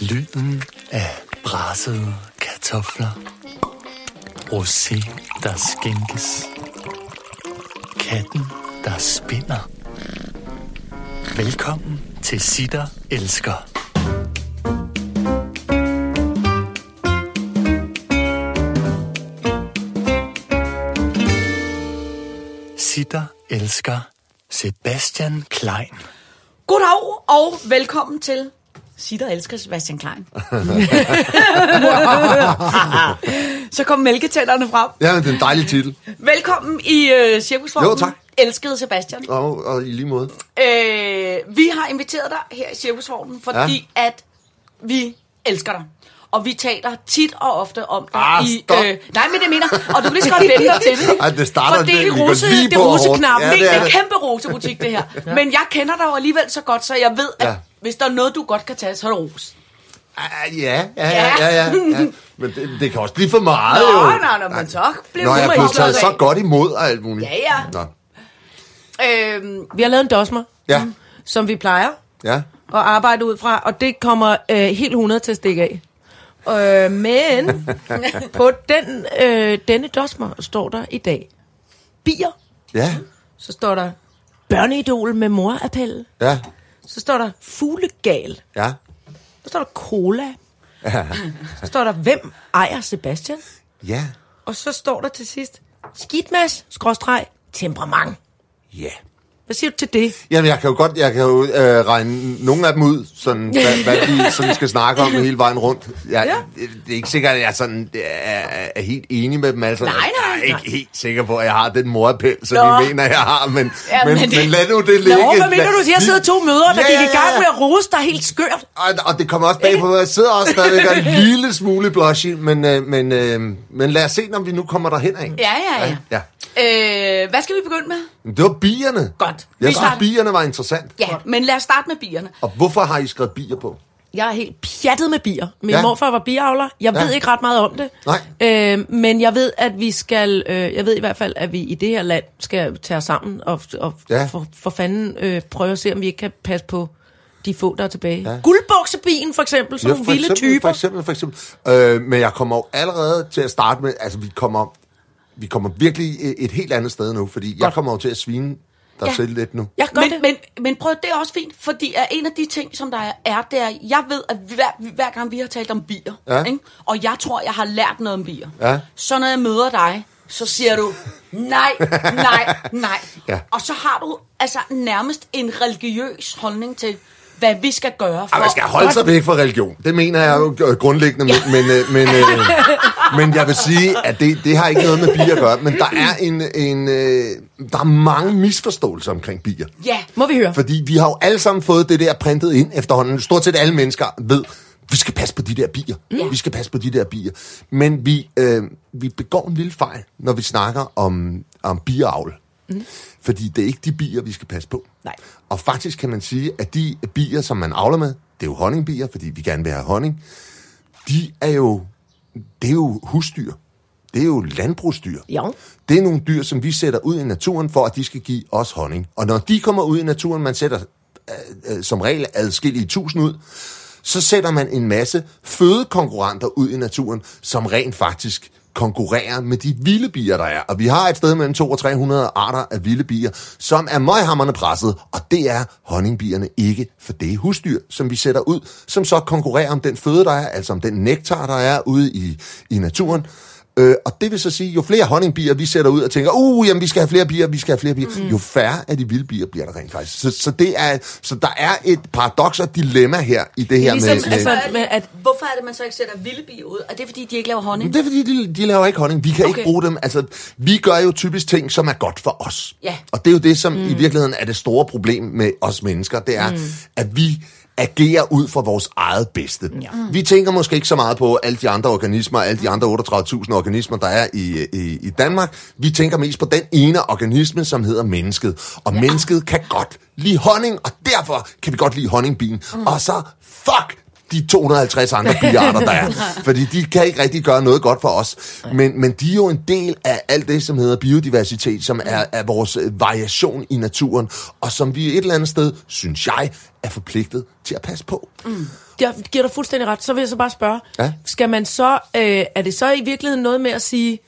Lyden af brassede kartofler. Rosé, der skænkes. Katten, der spinder. Velkommen til Sitter Elsker. Sitter Elsker Sebastian Klein. Goddag og velkommen til Sitter elsker Sebastian Klein. Så kom mælketænderne frem. Ja, det er en dejlig titel. Velkommen i øh, Cirkusvognen. Jo, tak. Elskede Sebastian. Og, og i lige måde. Øh, vi har inviteret dig her i Cirkusvognen, fordi ja. at vi elsker dig. Og vi taler tit og ofte om dig Ah, i... stop. nej, men det mener Og du kan lige så godt vente dig til det. Ej, det starter- For det det- er rose, det er hårdt. roseknappen. Ja, Ja, det det er en det. kæmpe rosebutik, det her. Men jeg kender dig jo alligevel så godt, så jeg ved, at Ja. Hvis der er noget, du godt kan tage, så er det ros. Ah, ja, ja, ja, ja, ja, ja. Men det, det kan også blive for meget, Nå, jo. nej, nej, men så bliver Nå, jeg blevet taget så godt imod og alt muligt. Ja, ja. Nå, Øhm, Vi har lavet en dosmer, ja, som vi plejer ja. at arbejde ud fra, og det kommer øh, helt 100 til at stikke af. Øh, men på den, øh, denne dosmer står der i dag bier. Ja, Så står der børneidol med morappel. ja, Så står der fuglegal. ja. Så står der cola. Så står der, hvem ejer Sebastian? Ja, Og så står der til sidst, skidmas, skråstreg, temperament. ja. Hvad siger du til det? Jamen, jeg kan jo godt, jeg kan jo øh, regne nogle af dem ud, sådan, hvad, hvad vi sådan skal snakke om hele vejen rundt. Jeg, Ja. Det er ikke sikkert, at jeg sådan, er, er, er helt enig med dem alle sammen. Nej, nej, Jeg er ikke nej. helt sikker på, at jeg har den morappel, som Nå. I mener, jeg har, men, Ja, men, men men, det- lad nu det ligge. Nå, hvad mener du? Jeg sidder to møder, der Ja, gik ja, i gang ja. med at rose dig helt skørt. Og, og det kommer også bag på mig. Jeg sidder også stadigvæk og en lille smule blushy, men, øh, men, øh, men lad os se, når vi nu kommer derhen af. ja, ja, ja. ja. Øh, hvad skal vi begynde med? Men Det var bierne. Godt. Jeg Vi synes, starter- bierne var interessant. Ja, men lad os starte med bierne. Og hvorfor har I skrevet bier på? Jeg er helt pjattet med bier. Min Ja. morfar var bieavler. Jeg Ja. ved ikke ret meget om det. Nej. Øh, men jeg ved, at vi skal... Øh, jeg ved i hvert fald, at vi i det her land skal tage os sammen og, og Ja. for, for fanden øh, prøve at se, om vi ikke kan passe på de få, der er tilbage. Ja. Guldbuksebien for eksempel, sådan Ja, nogle for vilde eksempel, typer. For eksempel, for eksempel. Øh, men jeg kommer jo allerede til at starte med, altså vi kommer, vi kommer virkelig et, helt andet sted nu, fordi jeg Godt. kommer jo til at svine dig Ja. selv lidt nu. Jeg gør Men, det. men, men prøv, det er også fint, fordi at en af de ting, som der er, det er, jeg ved, at hver, hver gang vi har talt om bier, Ja. ikke? og jeg tror, jeg har lært noget om bier, Ja. så når jeg møder dig, så siger du, nej, nej, nej. Ja. Og så har du altså nærmest en religiøs holdning til, hvad vi skal gøre for... Ej, man skal holde sig væk fra religion. Det mener jeg jo grundlæggende, men, men, øh, men, øh, men jeg vil sige, at det, det har ikke noget med bier at gøre. Men der er, en, en, øh, der er mange misforståelser omkring bier. Ja, Må vi høre? Fordi vi har jo alle sammen fået det der printet ind efterhånden. Stort set alle mennesker ved, vi skal passe på de der bier. Ja. Vi skal passe på de der bier. Men vi, øh, vi begår en lille fejl, når vi snakker om, om bieravl. Mm. Fordi det er ikke de bier, vi skal passe på. Nej. Og faktisk kan man sige, at de bier, som man avler med, det er jo honningbier, fordi vi gerne vil have honning, de er jo, det er jo husdyr. Det er jo landbrugsdyr. Ja. Det er nogle dyr, som vi sætter ud i naturen, for at de skal give os honning. Og når de kommer ud i naturen, man sætter øh, øh, som regel adskillige tusind ud, så sætter man en masse fødekonkurrenter ud i naturen, som rent faktisk konkurrere med de vilde bier, der er. Og vi har et sted mellem 200 og 300 arter af vilde bier, som er møghammerne presset, og det er honningbierne ikke, for det er husdyr, som vi sætter ud, som så konkurrerer om den føde, der er, altså om den nektar, der er ude i, i naturen. Øh, og det vil så sige, jo flere honningbier vi sætter ud og tænker, uh, jamen vi skal have flere bier, vi skal have flere bier, mm. jo færre af de vilde bier bliver der rent faktisk. Så, så, det er, så der er et paradoks og dilemma her i det her Ligesom, med, med... altså, Hvorfor er, med det, at- hvorfor er det, man så ikke sætter vilde bier ud? Er det, fordi de ikke laver honning? Det er fordi, de, de laver ikke honning. Vi kan. Okay. ikke bruge dem. Altså, vi gør jo typisk ting, som er godt for os. Ja. Og det er jo det, som mm. i virkeligheden er det store problem med os mennesker. Det er, mm. at vi agerer ud fra vores eget bedste. Ja. Vi tænker måske ikke så meget på alle de andre organismer, alle de andre 38.000 organismer, der er i, i, i Danmark. Vi tænker mest på den ene organisme, som hedder mennesket. Og ja. mennesket kan godt lide honning, og derfor kan vi godt lide honningbien. Mm. Og så, fuck, de 250 andre biarter, der er. Fordi de kan ikke rigtig gøre noget godt for os. Men, men de er jo en del af alt det, som hedder biodiversitet, som er, er vores øh, variation i naturen, og som vi et eller andet sted, synes jeg, er forpligtet til at passe på. Jeg giver dig fuldstændig ret. Så vil jeg så bare spørge, Ja. skal man så, øh, er det så i virkeligheden noget med at sige,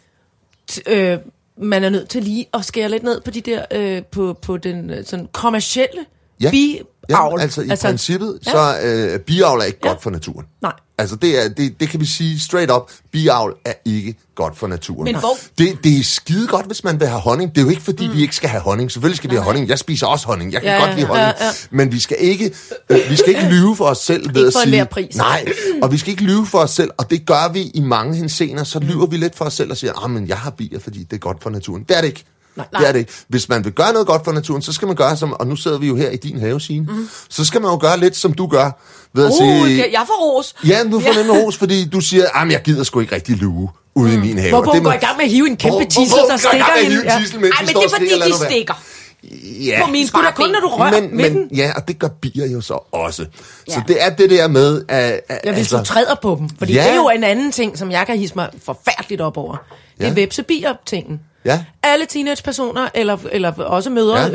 øh, man er nødt til lige at skære lidt ned på de der, øh, på, på den øh, sådan kommercielle Ja. biavl? Ja, altså i altså, princippet, ja. så øh, biavl er ikke Ja. godt for naturen. Nej. Altså det, er, det, det kan vi sige straight up, biavl er ikke godt for naturen. Men hvor- det, det er skide godt, hvis man vil have honning. Det er jo ikke fordi, mm. vi ikke skal have honning. Selvfølgelig skal vi have honning. Jeg spiser også honning. Jeg kan Ja, godt lide honning. ja, ja. Men vi skal ikke, øh, vi skal ikke lyve for os selv ved Ikke at sige... pris. Nej, og vi skal ikke lyve for os selv, og det gør vi i mange hensener. Så lyver vi lidt for os selv og siger, ah, men jeg har bier, fordi det er godt for naturen. Det er det ikke. Nej. Det er det ikke. Hvis man vil gøre noget godt for naturen, så skal man gøre som, og nu sidder vi jo her i din have, Signe, mm. så skal man jo gøre lidt, som du gør, ved at Uh, sige, jeg jeg får ros. Ja, du får nemlig ros, fordi du siger, at jeg gider sgu ikke rigtig luge ude i min have. Hvor Og det går må- i gang med at hive en kæmpe Hvor- hvor- tissel, hvor der i gang stikker en Ja. tidsel, mens Ej, men det er fordi, de stikker. Ja, På min Sgu da kun, når du rører men, men, ja, og det gør bier jo så også. Ja. Så det er det der med, at... at Ja, hvis altså, du træder på dem. Fordi Ja. det er jo en anden ting, som jeg kan hisse mig forfærdeligt op over. Det er Ja. vepsebier-tingen. Ja. Alle teenage-personer, eller, eller også mødre Ja. ah,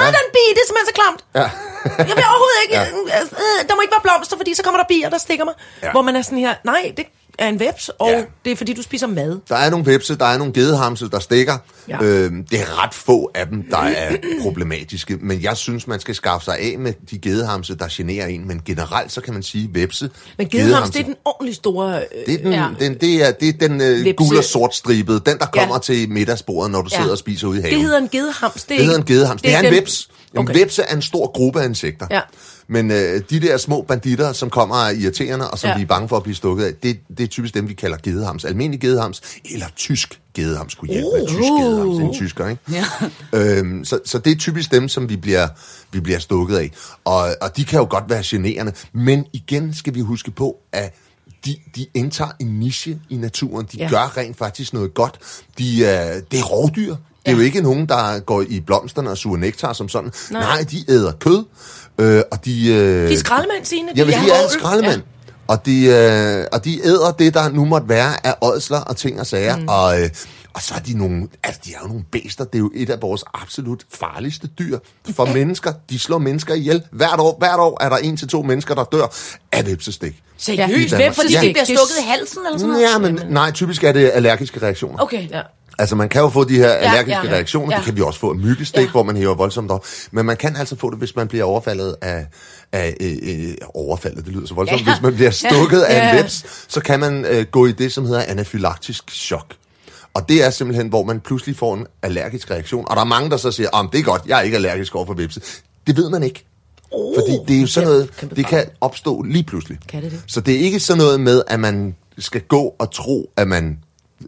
Ja. ja. der er en bi, det er simpelthen så klamt. Ja. Jeg vil overhovedet ikke, Ja. øh, der må ikke være blomster, fordi så kommer der bier, der stikker mig. Ja. Hvor man er sådan her, nej, det er en veps, og Ja. det er fordi, du spiser mad. Der er nogle vepse, der er nogle gedehamse, der stikker. Ja. Øhm, det er ret få af dem, der er problematiske. Men jeg synes, man skal skaffe sig af med de gedehamse, der generer en. Men generelt, så kan man sige vepse. Men gedehams, det er den ordentligt store... Øh, Det er den, ja. Den, det er, det er den øh, Vepse. gule og sort stribede, den der kommer ja. Til middagsbordet, når du Ja. sidder og spiser ude i haven. det hedder en gedehams. Det, er det hedder en gedehams. Det, det er en den- veps. En Okay. vepse er en stor gruppe af insekter. Ja. Men øh, de der små banditter, som kommer er irriterende, og som ja. Vi er bange for at blive stukket af, det, det er typisk dem, vi kalder gedehams. Almindelig gedehams, eller tysk gedehams, kunne hjælpe med tysk gedehams. En tysker, ikke? Ja. Øhm, så, så det er typisk dem, som vi bliver, vi bliver stukket af. Og, og de kan jo godt være generende. Men igen skal vi huske på, at de, de indtager en niche i naturen. De. Ja. gør rent faktisk noget godt. De, øh, det er rovdyr. Det er jo ikke nogen, der går i blomsterne og suger nektar som sådan. Nej, Nej. De æder kød. Øh, og de, øh, De er skraldemænd, Signe. Jamen, de er avl. skraldemænd. Ja. Og de, øh, og de æder det, der nu måtte være af ådsler og ting og sager. Mm. Og, øh, og så er de nogle, altså de er jo nogle bæster. Det er jo et af vores absolut farligste dyr for mennesker. De slår mennesker ihjel. Hvert år, hvert år er der en til to mennesker, der dør af vepsestik. Seriøst? Danmark. Fordi Ja. de bliver stukket i halsen eller sådan noget? Ja, men nej, typisk er det allergiske reaktioner. Okay. Ja. Altså, man kan jo få de her allergiske ja. reaktioner. Ja. Det kan vi også få af myggestik, Ja. hvor man hæver voldsomt op. Men man kan altså få det, hvis man bliver overfaldet af... af øh, øh, overfaldet, det lyder så voldsomt. Ja. Hvis man bliver stukket af en Ja. veps, så kan man øh, gå i det, som hedder anafylaktisk chok. Og det er simpelthen, hvor man pludselig får en allergisk reaktion. Og der er mange, der så siger, om det er godt, jeg er ikke allergisk over for vepse. Det ved man ikke. Oh, Fordi det er jo sådan noget, kæmpe det kan opstå lige pludselig. Kan det det? Så det er ikke sådan noget med, at man skal gå og tro, at man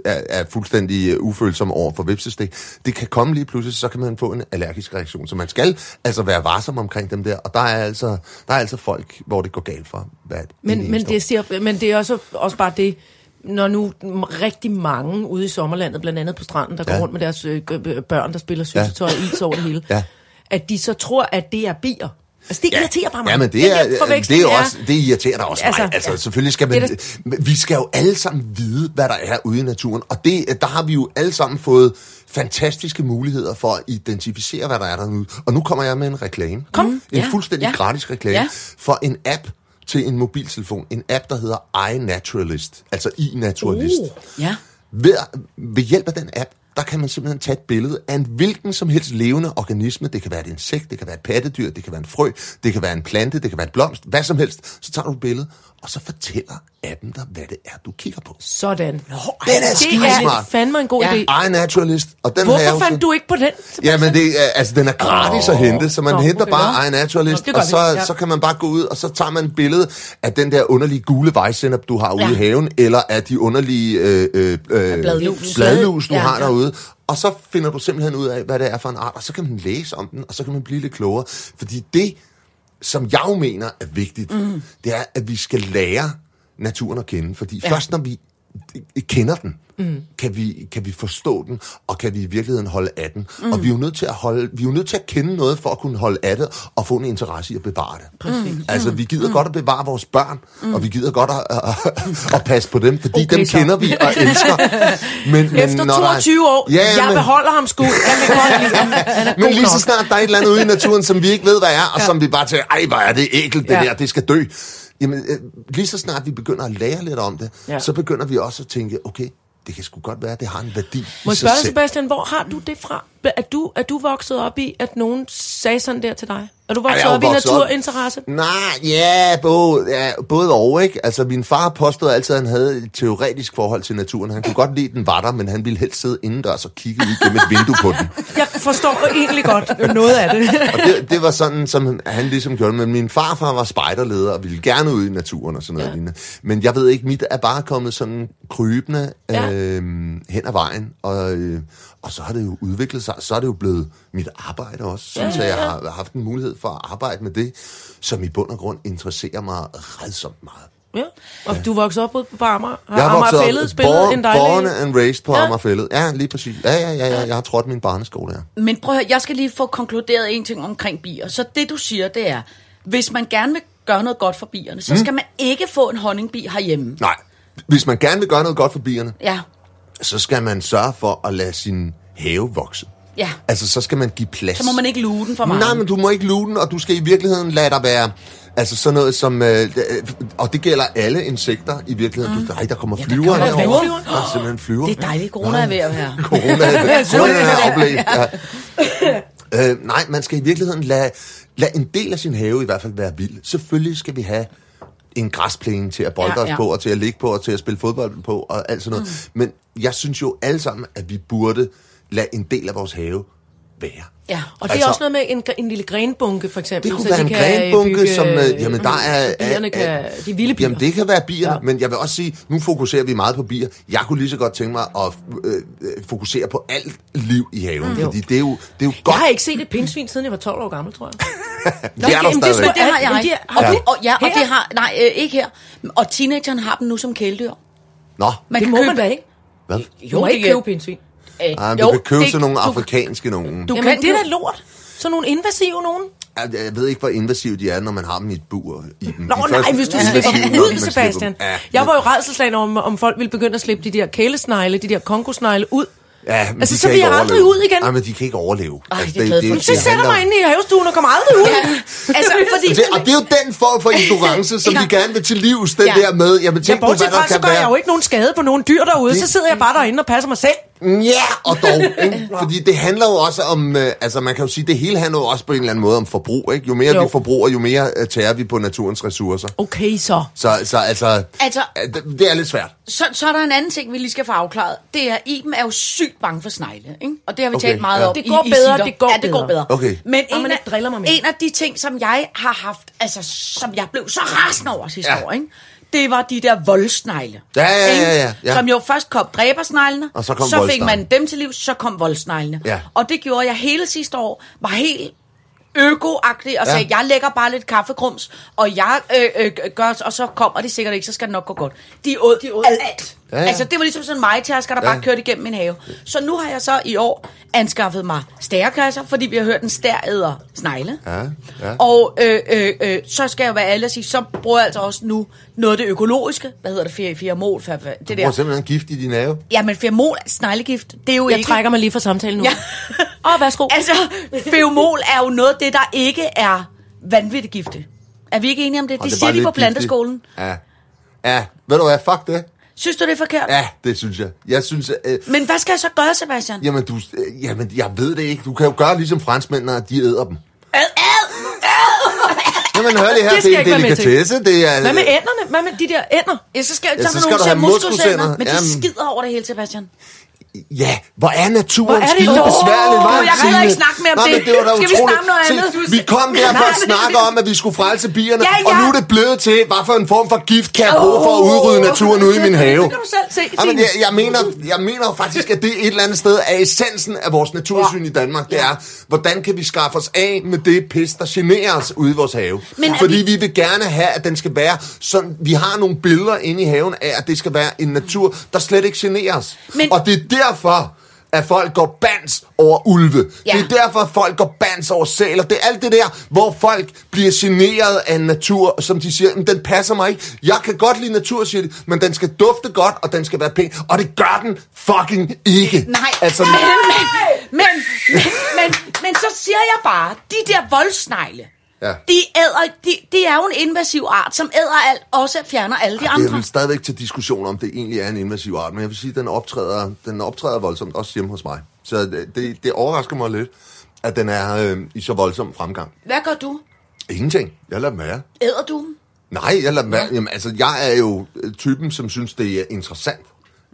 er, er fuldstændig øh, ufølsom over for vipsestik. Det kan komme lige pludselig, så kan man få en allergisk reaktion. Så man skal altså være varsom omkring dem der. Og der er altså, der er altså folk, hvor det går galt for. Hvad Men, men, det siger, men det er også, også bare det, når nu rigtig mange ude i sommerlandet, blandt andet på stranden, der går Ja. rundt med deres øh, børn, der spiller syltetøj og is over det hele, Ja. at de så tror, at det er bier. Altså, det irriterer bare mig. Ja, men det er, der det er også, det irriterer dig også altså, mig. Altså, ja. selvfølgelig skal man, Det vi skal jo alle sammen vide, hvad der er ude i naturen, og det, der har vi jo alle sammen fået fantastiske muligheder for at identificere, hvad der er derude. Og nu kommer jeg med en reklame. Kom. En Ja. fuldstændig Ja. gratis reklame Ja. for en app til en mobiltelefon. En app, der hedder iNaturalist, altså iNaturalist. Uh, ja. Ved, ved hjælp af den app, der kan man simpelthen tage et billede af en hvilken som helst levende organisme. Det kan være et insekt, det kan være et pattedyr, det kan være en frø, det kan være en plante, det kan være et blomst, hvad som helst. Så tager du et billede, og så fortæller appen dig, hvad det er, du kigger på. Sådan. Den er Det er fandme en god Ja. idé. iNaturalist, og den har jeg Hvorfor jo fandt så- du ikke på den? Jamen, det er, altså, den er gratis oh. at hente, så man Nå, henter bare Nå. iNaturalist, Nå, og vi, så, ja. så kan man bare gå ud, og så tager man et billede af den der underlige gule vejsennep, du har ude Ja. i haven, eller af de underlige øh, øh, øh, Bladlus. bladlus, du Ja, har ja. derude. Og så finder du simpelthen ud af, hvad det er for en art, og så kan man læse om den, og så kan man blive lidt klogere. Fordi det, som jeg jo mener er vigtigt, mm. det er, at vi skal lære naturen at kende. Fordi ja. først når vi kender den? Mm. Kan, vi, kan vi forstå den, og kan vi i virkeligheden holde af den? Mm. Og vi er, jo nødt til at holde, vi er jo nødt til at kende noget for at kunne holde af det, og få en interesse i at bevare det. Præcis. Altså, vi gider mm. godt at bevare vores børn, mm. og vi gider godt at, at, at passe på dem, fordi Okay, dem så. kender vi og elsker. Men, Efter når der er- 22 år, Ja, jeg men- beholder ham sgu. Jeg vil godt lide ham. Han er Men lige så snart der er et eller andet ude i naturen, som vi ikke ved, hvad er, og som vi bare tænker, ej, hvor er det ægelt, det Ja. der, det skal dø. Jamen, øh, lige så snart vi begynder at lære lidt om det, Ja. så begynder vi også at tænke, okay, det kan sgu godt være, at det har en værdi Må jeg spørge. Sebastian, hvor har du det fra? Er du, er du vokset op i, at nogen sagde sådan der til dig? Er du vokset jo op i op- naturinteresse? Nej, ja, både, ja, både og, ikke? Altså, min far påstod altid, at han havde et teoretisk forhold til naturen. Han kunne godt lide, at den var der, men han ville helst sidde indendørs og kigge ud gennem et vindue på den. Jeg forstår egentlig godt noget af det. Og det, det var sådan, som han ligesom gjorde. Men min farfar var spejderleder og ville gerne ud i naturen og sådan noget. Ja. Ja. Men jeg ved ikke, mit er bare kommet sådan krybende Ja. øh, hen ad vejen. Og, øh, og så har det jo udviklet sig. Så er det jo blevet mit arbejde også. Så, Ja, så jeg ja. har haft en mulighed for at arbejde med det, som i bund og grund interesserer mig redsomt meget. Ja. Og du voksede op på Amager. Har Jeg har Amager vokset Fælled op, spillet born, en dejlig... born and raised på Ja. ja. Amagerfællet. Ja, lige præcis. Ja, ja, ja, ja. Jeg har trådt min barneskole, ja. Men prøv at høre, jeg skal lige få konkluderet en ting omkring bier. Så det, du siger, det er, hvis man gerne vil gøre noget godt for bierne, så skal man ikke få en honningbi herhjemme. Nej, hvis man gerne vil gøre noget godt for bierne, Ja, så skal man sørge for at lade sin have vokse. Ja. Altså, så skal man give plads. Så må man ikke luge den for meget. Nej, men du må ikke luge den, og du skal i virkeligheden lade dig være... Altså sådan noget som... Øh, øh, og det gælder alle insekter i virkeligheden. Mm. Du, ej, der kommer der flyver kommer herovre. flyver. Der er simpelthen flyver. Det er dejligt, corona er ved at være. Corona, corona er oplæg. Ja. Øh, nej, man skal i virkeligheden lade, lade en del af sin have i hvert fald være vild. Selvfølgelig skal vi have en græsplæne til at bolde Ja, os ja. på, og til at ligge på, og til at spille fodbold på, og alt sådan noget. Mm. Men jeg synes jo alle sammen, at vi burde lade en del af vores have være. Ja. Og det er Altså- også noget med en, en lille grenbunke, for eksempel. Det kunne så være de en kan grenbunke, bygge, som... Øh, jamen, der er... bierne kan, de vilde bier. Jamen, det kan være bier, Ja. ja. men jeg vil også sige, nu fokuserer vi meget på bier. Jeg kunne lige så godt tænke mig at øh, øh, fokusere på alt liv i haven, mm. fordi det er jo, det er jo Jeg godt. har ikke set et pindsvin, siden jeg var 12 år gammel, tror jeg. det er der det er har jeg. ikke. Og, du? og, ja, og det har... Nej, øh, ikke her. Og teenageren har dem nu som kæledyr. Nå, Man det kan må købe, man da ikke. hvad? Må det ikke købe pindsvin. Øh, Ej, du jo, kan købe det- sådan nogle du- afrikanske nogen. Du Jamen, kan det er da lort. Så nogle invasive nogen. Jeg, jeg ved ikke, hvor invasive de er, når man har dem i et bur. I dem. Nå, De nej, hvis du slipper dem ud, Sebastian. dem. Ja, Jeg var jo redselslagen om, om folk ville begynde at slippe de der kælesnegle, de der kongosnegle ud. Ja, men Altså, de så ikke jeg aldrig overleve. ud igen. Nej, men de kan ikke overleve. Ej, det er glad for. Så sætter mig inde i havestuen og kommer aldrig ud. Altså, fordi... Det, og det er jo den form for ignorance, som Ja. vi gerne vil til livs, den Ja. der med, jamen Ja, tænk på, hvad der fra, så kan gør jeg jo være. ikke nogen skade på nogen dyr derude. Det- Så sidder jeg bare derinde og passer mig selv. Ja, og dog. Ikke? Fordi det handler jo også om, øh, altså man kan jo sige, det hele handler jo også på en eller anden måde om forbrug. Ikke? Jo mere Jo. vi forbruger, jo mere øh, tærer vi på naturens ressourcer. Okay, så. Så, så altså, Altså- øh, det, det er lidt svært. Så, så er der en anden ting, vi lige skal få afklaret. Det er, Iben er jo sygt bange for snegle, ikke? Og det har vi Okay, talt meget ja. om Det i- går i bedre, sitter. det går ja, det går bedre. Okay. Men en, man af, driller mig mere. en af de ting, som jeg har haft, altså som jeg blev så rasende over sidste Ja. år, ikke? Det var de der voldsnegle. Ja, ja, ja, ja, ja. Som jo først kom dræbersneglene, Og så kom så fik man dem til liv, så kom voldsneglene. Ja. Og det gjorde jeg hele sidste år, var helt økoagtig og sagde, Ja. jeg lægger bare lidt kaffegrums, og jeg øh, øh, gør, og så kommer de sikkert ikke, så skal det nok gå godt. De åd, de åd alt. Ja, Ja, ja. Altså, det var ligesom sådan en majtasker, der Ja. bare kørte igennem min have. Så nu har jeg så i år anskaffet mig stærekasser, fordi vi har hørt en stær æder snegle. Ja, ja. Og øh, øh, øh, så skal jeg være ærlig og sige, så bruger jeg altså også nu noget af det økologiske. Hvad hedder det? Fer- Feromol? Fer- fer- Det Du der. bruger simpelthen gift i din have. Ja, men feromol er sneglegift. Det er jo Jeg ikke... trækker mig lige fra samtalen nu. Ja. Åh, værsgo. Altså, feromol er jo noget af det, der ikke er vanvittigt gifte. Er vi ikke enige om det? Og Det, er siger de på planteskolen. giftigt. Ja. Ja, ved du hvad, fuck det. Synes du, det er forkert? Ja, det synes jeg. Jeg synes, øh, Men hvad skal jeg så gøre, Sebastian? jamen, du, øh, jamen, jeg ved det ikke. Du kan jo gøre ligesom franskmændene, de æder dem. Ad, ad, Jamen, hør lige her, Det det, er en delikatesse. Det er, Hvad med ænderne? Hvad med de der ænder? Ja, så skal, Ja, så så skal du have muskusænder. men de Jamen. skider over det hele, Sebastian. Ja, hvor er naturen Hvor er det skide besværligt, hva', jeg kan ikke snakke mere om Nå, det. det var da Skal vi utroligt. snakke noget Se, andet? Vi kom der for at Nej, snakke om, at vi skulle frelse bierne, Ja, og ja. nu er det blevet til, hvad for en form for gift kan jeg bruge for at udrydde naturen ude i min have. Det kan du selv se, Jamen, jeg, jeg, mener, jeg mener faktisk, at det et eller andet sted er essensen af vores natursyn i Danmark. Det er, hvordan kan vi skaffe os af med det pis, der generer os ude i vores have. Men Fordi vi- vi vil gerne have, at den skal være sådan, vi har nogle billeder inde i haven af, at det skal være en natur, der slet ikke generer os. Men- Og det er derfor, at folk går bands over ulve. Ja. Det er derfor, at folk går bands over sæler. Det er alt det der, hvor folk bliver generet af en natur, som de siger, "Men den passer mig ikke. Jeg kan godt lide natur, siger de, men den skal dufte godt, og den skal være pæn. Og det gør den fucking ikke. Nej, Altså, men, men, men, men, men så siger jeg bare, de der voldsnegle, Ja. de, æder, de, de er jo en invasiv art, som æder alt, også fjerner alle de Det er andre. vel stadigvæk til diskussion, om det egentlig er en invasiv art, men jeg vil sige, at den optræder, den optræder voldsomt, også hjemme hos mig. Så det, det, det overrasker mig lidt, at den er øh, i så voldsom fremgang. Hvad gør du? Ingenting. Jeg lader dem være. Æder du dem? Nej, jeg lader dem være. Jamen, altså, jeg er jo øh, typen, som synes, det er interessant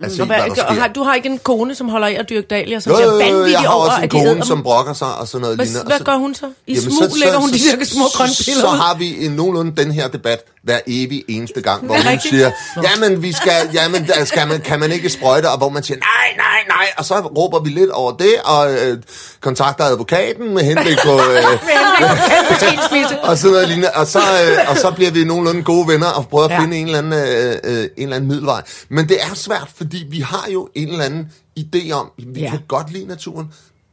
at se, Og hvad, hvad, har, du har ikke en kone, som holder af at dyrke dahlier, som Jo, jo, jo, vanvittig jeg har over, også en de kone, som brokker sig og sådan noget Hvad, lignende. Hvad så- gør hun så? I Jamen, smug lægger hun de der små grønne piller så har vi en nogenlunde den her debat hver evig eneste gang, hvor Det hun siger, jamen, vi skal, jamen, der skal man, kan man ikke sprøjte, og hvor man siger, nej, nej, nej, og så råber vi lidt over det, og øh, kontakter advokaten med henblik på, øh, og sådan noget lignende, og så, øh, og så bliver vi nogenlunde gode venner, og prøver at Ja. finde en eller, anden, øh, øh, en eller anden middelvej. Men det er svært, fordi vi har jo en eller anden idé om, vi Ja. kan godt lide naturen,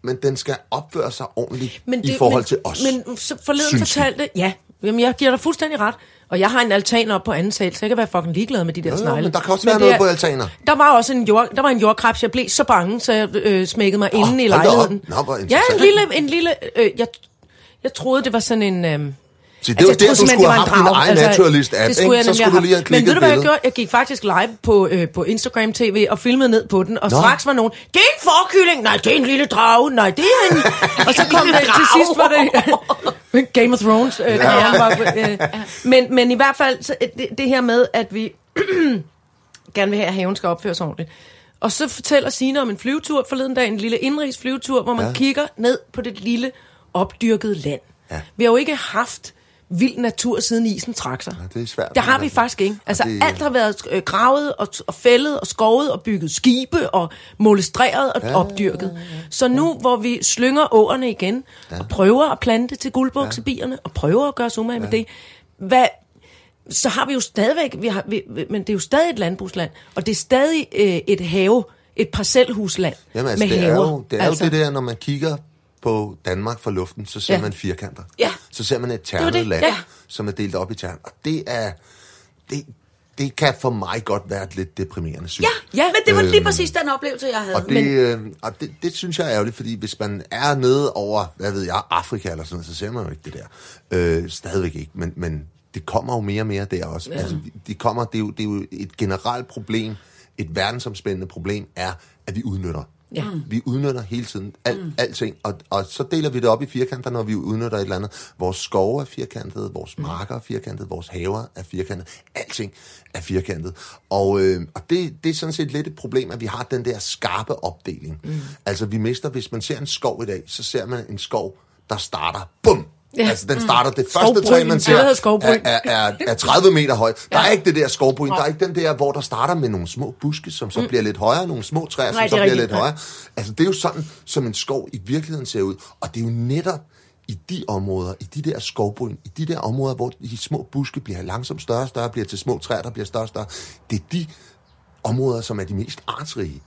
men den skal opføre sig ordentligt Men i forhold men, til os. Men så forleden fortalte, ja, jamen jeg giver dig fuldstændig ret. Og jeg har en altan op på anden sal, så jeg kan være fucking ligeglad med de der snegle. men der kan også være noget på altaner. Der var også en, jord, der var en jordkrabs, jeg blev så bange, så jeg øh, smækkede mig oh, inde i lejligheden. Nå, hvor ja, en lille, en lille øh, jeg, jeg troede, det var sådan en... Øh, Så det Altså, var jeg der, du skulle det have haft en din egen Altså, naturalist-app, det skulle ikke? jeg Så skulle du lige have haft. Men klikket ved du, hvad jeg billedet. gjorde? Jeg gik faktisk live på, øh, på Instagram TV og filmede ned på den, og Nå. straks var nogen, det er en forkylling, nej, det er en lille drage, nej, det er en... og så kom det til sidst, var det Game of Thrones. Øh, ja. var, øh, men, men i hvert fald, så, øh, det, det her med, at vi gerne vil have, at haven skal opføre sig ordentligt. Og så fortæller Signe om en flyvetur forleden dag, en lille indrigs flyvetur, hvor man Ja. ja. kigger ned på det lille opdyrkede land. Ja. Vi har jo ikke haft vild natur siden isen trak sig. det er svært. Det har vi faktisk ikke. Altså det- alt har været øh, gravet og, og fældet og skovet og bygget skibe og molestreret og ja, opdyrket. Så nu, hvor vi slynger åerne igen ja. og prøver at plante til guldbuksebierne og prøver at gøre umage ja. med det, hvad, så har vi jo stadigvæk, vi har, vi, men det er jo stadig et landbrugsland, og det er stadig øh, et have, et parcelhusland Jamen, altså, med det, er haver. jo, det er altså. jo det der, når man kigger på Danmark fra luften, så ser Ja. man firkanter. Ja. Så ser man et ternet det, land, ja. som er delt op i tern. Og det er... Det, det kan for mig godt være et lidt deprimerende syn. Ja, ja, men det var lige Øhm, præcis den oplevelse, jeg havde. Og, det, øh, og det, det synes jeg er ærgerligt, fordi hvis man er nede over, hvad ved jeg, Afrika eller sådan noget, så ser man jo ikke det der. Øh, stadigvæk ikke, men, men det kommer jo mere og mere der også. Ja. Altså, de kommer, det, er jo, det er jo et generelt problem, et verdensomspændende problem, er, at vi udnytter. Ja. Vi udnytter hele tiden al, mm. alting, og, og så deler vi det op i firkanter, når vi udnytter et eller andet. Vores skove er firkantede, vores marker er firkantede, vores haver er firkantede. Alting er firkantet. Og, øh, og det, det er sådan set lidt et problem, at vi har den der skarpe opdeling. Mm. Altså vi mister, hvis man ser en skov i dag, så ser man en skov, der starter, bum! Ja. Ja. Altså den starter, det første træ, man ser, er, er, er, er 30 meter høj. Der er ikke det der skovbryn, der er ikke den der, hvor der starter med nogle små buske, som så bliver lidt højere, nogle små træer, som Nej, så det er bliver rigtigt. lidt højere. Altså, det er jo sådan, som en skov i virkeligheden ser ud. Og det er jo netop i de områder, i de der skovbryn, i de der områder, hvor de små buske bliver langsomt større og større, bliver til små træer, der bliver større og større. Det er de områder, som er de mest artsrige.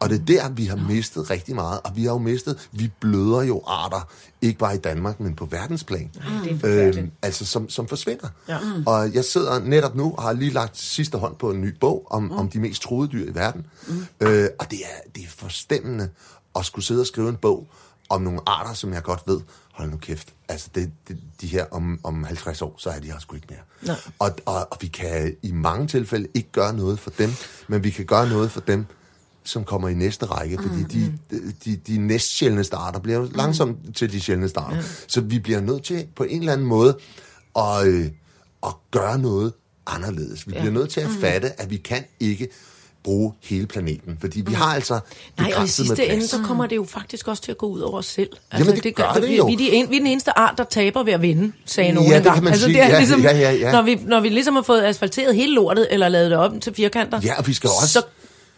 Og det er der, vi har mistet rigtig meget. Og vi har jo mistet, vi bløder jo arter, ikke bare i Danmark, men på verdensplan. det er øhm, altså, som, som forsvinder. Ja. Og jeg sidder netop nu og har lige lagt sidste hånd på en ny bog om, mm. om de mest truede dyr i verden. Mm. Øh, og det er, det er forstemmende at skulle sidde og skrive en bog om nogle arter, som jeg godt ved, hold nu kæft, altså det, det, de her om, om 50 år, så er de her sgu ikke mere. Og, og, og vi kan i mange tilfælde ikke gøre noget for dem, men vi kan gøre noget for dem, som kommer i næste række, fordi de, de, de, de næst sjældneste arter bliver jo langsomt til de sjældneste arter. Så vi bliver nødt til på en eller anden måde at, øh, at gøre noget anderledes. Vi bliver nødt til at fatte, at vi kan ikke bruge hele planeten. Fordi vi har altså Nej, og i sidste ende, så kommer det jo faktisk også til at gå ud over os selv. Altså, Jamen, det gør det vi, jo. Vi er, de en, vi er den eneste art, der taber ved at vinde, sagde nogen Ja, det kan man altså, sige. Det er Ja, ligesom, ja, ja, ja. Når, vi, når vi ligesom har fået asfalteret hele lortet, eller lavet det op til firkanter, Ja, og vi skal også- så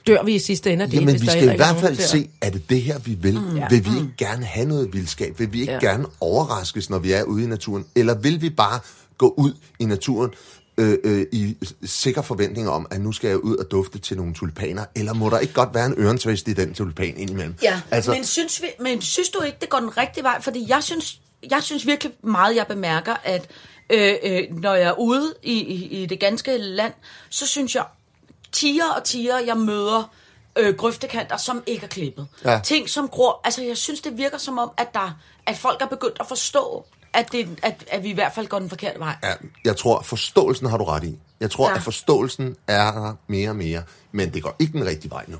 dør vi i sidste ende af det, Jamen, vi skal i er hvert fald se, er det det her, vi vil? Mm. Ja. Vil vi ikke gerne have noget vildskab? Vil vi ikke Ja. gerne overraskes, når vi er ude i naturen? Eller vil vi bare gå ud i naturen øh, øh, i sikker forventning om, at nu skal jeg ud og dufte til nogle tulipaner? Eller må der ikke godt være en ørentvist i den tulipan indimellem? Ja, altså, men, synes vi, men synes du ikke, det går den rigtige vej? Fordi jeg synes, jeg synes virkelig meget, jeg bemærker, at øh, øh, når jeg er ude i, i, i det ganske land, så synes jeg, tiger og tiger, jeg møder øh, grøftekanter, som ikke er klippet. Ja. Ting, som gror. Altså, jeg synes, det virker som om, at, der, at folk er begyndt at forstå, at, det, at, at vi i hvert fald går den forkerte vej. Ja, jeg tror, forståelsen har du ret i. Jeg tror, Ja. at forståelsen er der mere og mere, men det går ikke den rigtige vej nu.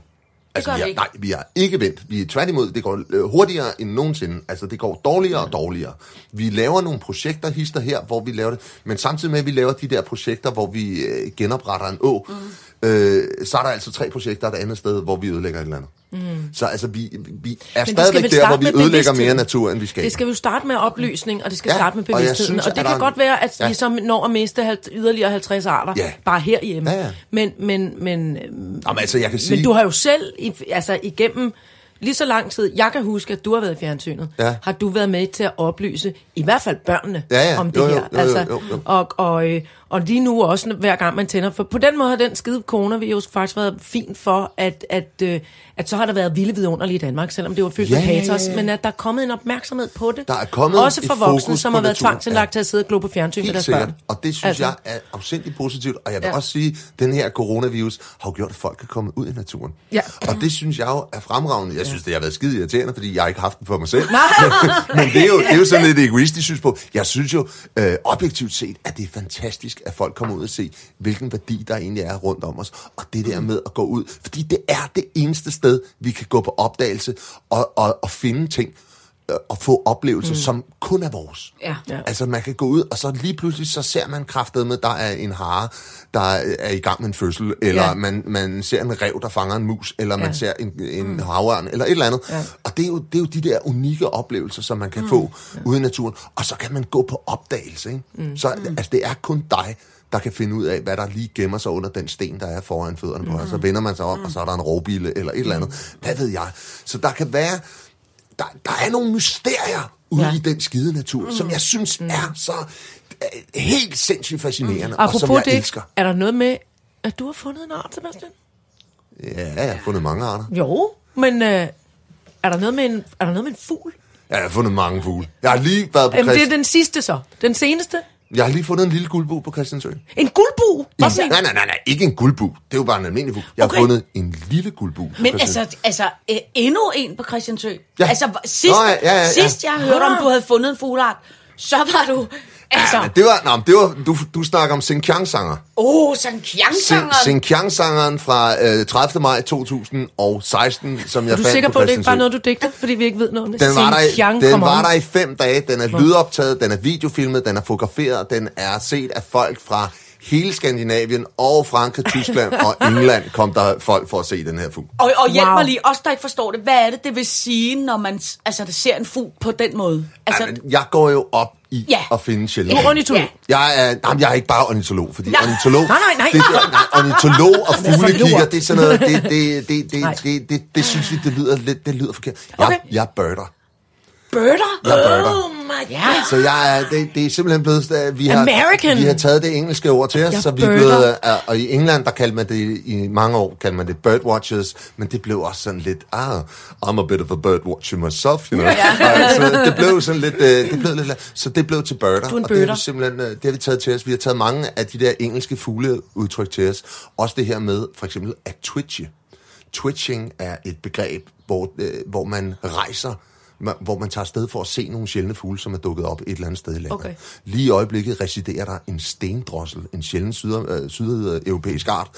Altså, vi er, ikke. Nej, vi har ikke vendt. Vi er tværtimod, det går øh, hurtigere end nogensinde. Altså, det går dårligere og dårligere. Vi laver nogle projekter, hister her, hvor vi laver det, men samtidig med, at vi laver de der projekter, hvor vi øh, genopretter en å, mm. Øh, så er der altså tre projekter et andet sted, hvor vi ødelægger et eller andet. Mm. Så altså, vi, vi er stadigvæk der, hvor vi ødelægger mere natur, end vi skal. Det skal jo starte med oplysning, og det skal Ja, starte med og bevidstheden. synes, Og, det kan er godt en- være, at Ja. vi så når at miste yderligere 50 arter, Ja. bare herhjemme. Ja, ja. Men, men, men, Jamen, altså, jeg kan sige... men du har jo selv, altså igennem lige så lang tid, jeg kan huske, at du har været i fjernsynet, Ja. har du været med til at oplyse, i hvert fald børnene, Ja, ja. om det Jo, jo, her. jo, jo, altså, jo, jo. Og, og, øh, og lige nu også, hver gang man tænder, for på den måde har den skide coronavirus faktisk været fint for, at, at, øh, at så har der været vilde vidunderlige i Danmark, selvom det var fyldt Ja, med ja, ja, ja. men at der er kommet en opmærksomhed på det. Der er kommet Også for voksne, som på har været tvangsindlagt til at sidde og glo på fjernsyn med Helt deres sikkert. børn. Og det synes Altså. jeg er afsindig positivt. Og jeg vil Ja. ja. også sige, at den her coronavirus har jo gjort, at folk kan komme ud i naturen. Ja. Og det synes jeg jo er fremragende. Jeg synes, det har været skide irriterende, fordi jeg ikke har haft den for mig selv. men, men det er jo, det er jo sådan lidt egoistisk synspunkt. Jeg synes jo, øh, objektivt set, at det er fantastisk, at folk kommer ud og se, hvilken værdi der egentlig er rundt om os. Og det der med at gå ud. Fordi det er det eneste sted, vi kan gå på opdagelse og, og, og finde ting og få oplevelser, mm. som kun er vores. Ja. Ja. Altså, man kan gå ud, og så lige pludselig, så ser man kraftet med, der er en hare, der er i gang med en fødsel, eller Ja. ja. man, man ser en rev, der fanger en mus, eller ja. Ja. man ser en, en mm. havørn, eller et eller andet. Ja. Ja. Og det er, jo, det er jo de der unikke oplevelser, som man kan mm. få ude i naturen. Og så kan man gå på opdagelse, ikke? Mm. Så altså, det er kun dig, der kan finde ud af, hvad der lige gemmer sig under den sten, der er foran fødderne på. Mm. Og så vender man sig om, og så er der en rovbille, eller et eller andet. Hvad ved jeg? Så der kan være... Der, der er nogle mysterier ude Ja. i den skide natur, mm. som jeg synes mm. er så øh, helt sindssygt fascinerende, mm. og som jeg det, elsker. er der noget med, at du har fundet en art, Sebastian? Ja, jeg har fundet mange arter. Jo, men øh, er, der noget med en, er der noget med en fugl? Ja, jeg har fundet mange fugle. Jeg har lige været på Jamen, det Christ... er den sidste så. Den seneste? Jeg har lige fundet en lille guldbu på Christiansø. En guldbu? En, nej, nej, nej, nej, ikke en guldbu. Det er jo bare en almindelig fugl. Jeg Okay. har fundet en lille guldbu. Men altså, altså øh, endnu en på Christiansø. Ja. Altså, sidst, Nå, ja, ja, ja, sidst jeg hørte, om du havde fundet en fugleart, så var du... Altså, Ja, det var, nå, men det var, du, du snakker om Xinjiang-sanger. åh, oh, sådan kjangsangeren. Xinjiang-sangeren fra øh, 30. maj 2016, som jeg Er du fandt sikker på på, at det ikke bare noget, du digter? Fordi vi ikke ved noget om det. Den var, der, i- den var der i fem dage. Den er lydoptaget, den er videofilmet, den er fotograferet, den er set af folk fra hele Skandinavien og Frankrig, Tyskland og England kom der folk for at se den her fugl. Og, og hjælp Wow. mig lige, os der ikke forstår det, hvad er det, det vil sige, når man altså, der ser en fugl på den måde? Altså, Altså, jeg går jo op i Ja. at finde sjældne Du er ornitolog. Ja. Jeg er, jamen, jeg er ikke bare ornitolog, fordi Nej. ornitolog... Nej, nej, nej. Det, nej, ornitolog og fuglekigger, det er sådan noget, det, det, det, det, Nej. det, det, det, synes vi, det lyder lidt, det lyder forkert. Jeg, Okay. jeg er birder. Birder? Jeg er birder. Oh my Ja. Så jeg er, det, det er simpelthen blevet, vi har, American. vi har taget det engelske ord til os, Jeg så vi er blevet, øh, og i England, der kaldte man det, i mange år kaldte man det birdwatchers, men det blev også sådan lidt, ah, I'm a bit of a birdwatcher myself, you know. Ja. så det blev sådan lidt, øh, det blev lidt, så det blev til birder, Du er en og det har vi simpelthen, øh, det har vi taget til os. Vi har taget mange af de der engelske fugleudtryk til os. Også det her med, for eksempel, at twitche. Twitching er et begreb, hvor, øh, hvor man rejser, ma- hvor man tager afsted for at se nogle sjældne fugle, som er dukket op et eller andet sted i landet. Okay. Lige i øjeblikket residerer der en stendrossel, en sjælden syd, øh, sydeuropæisk art,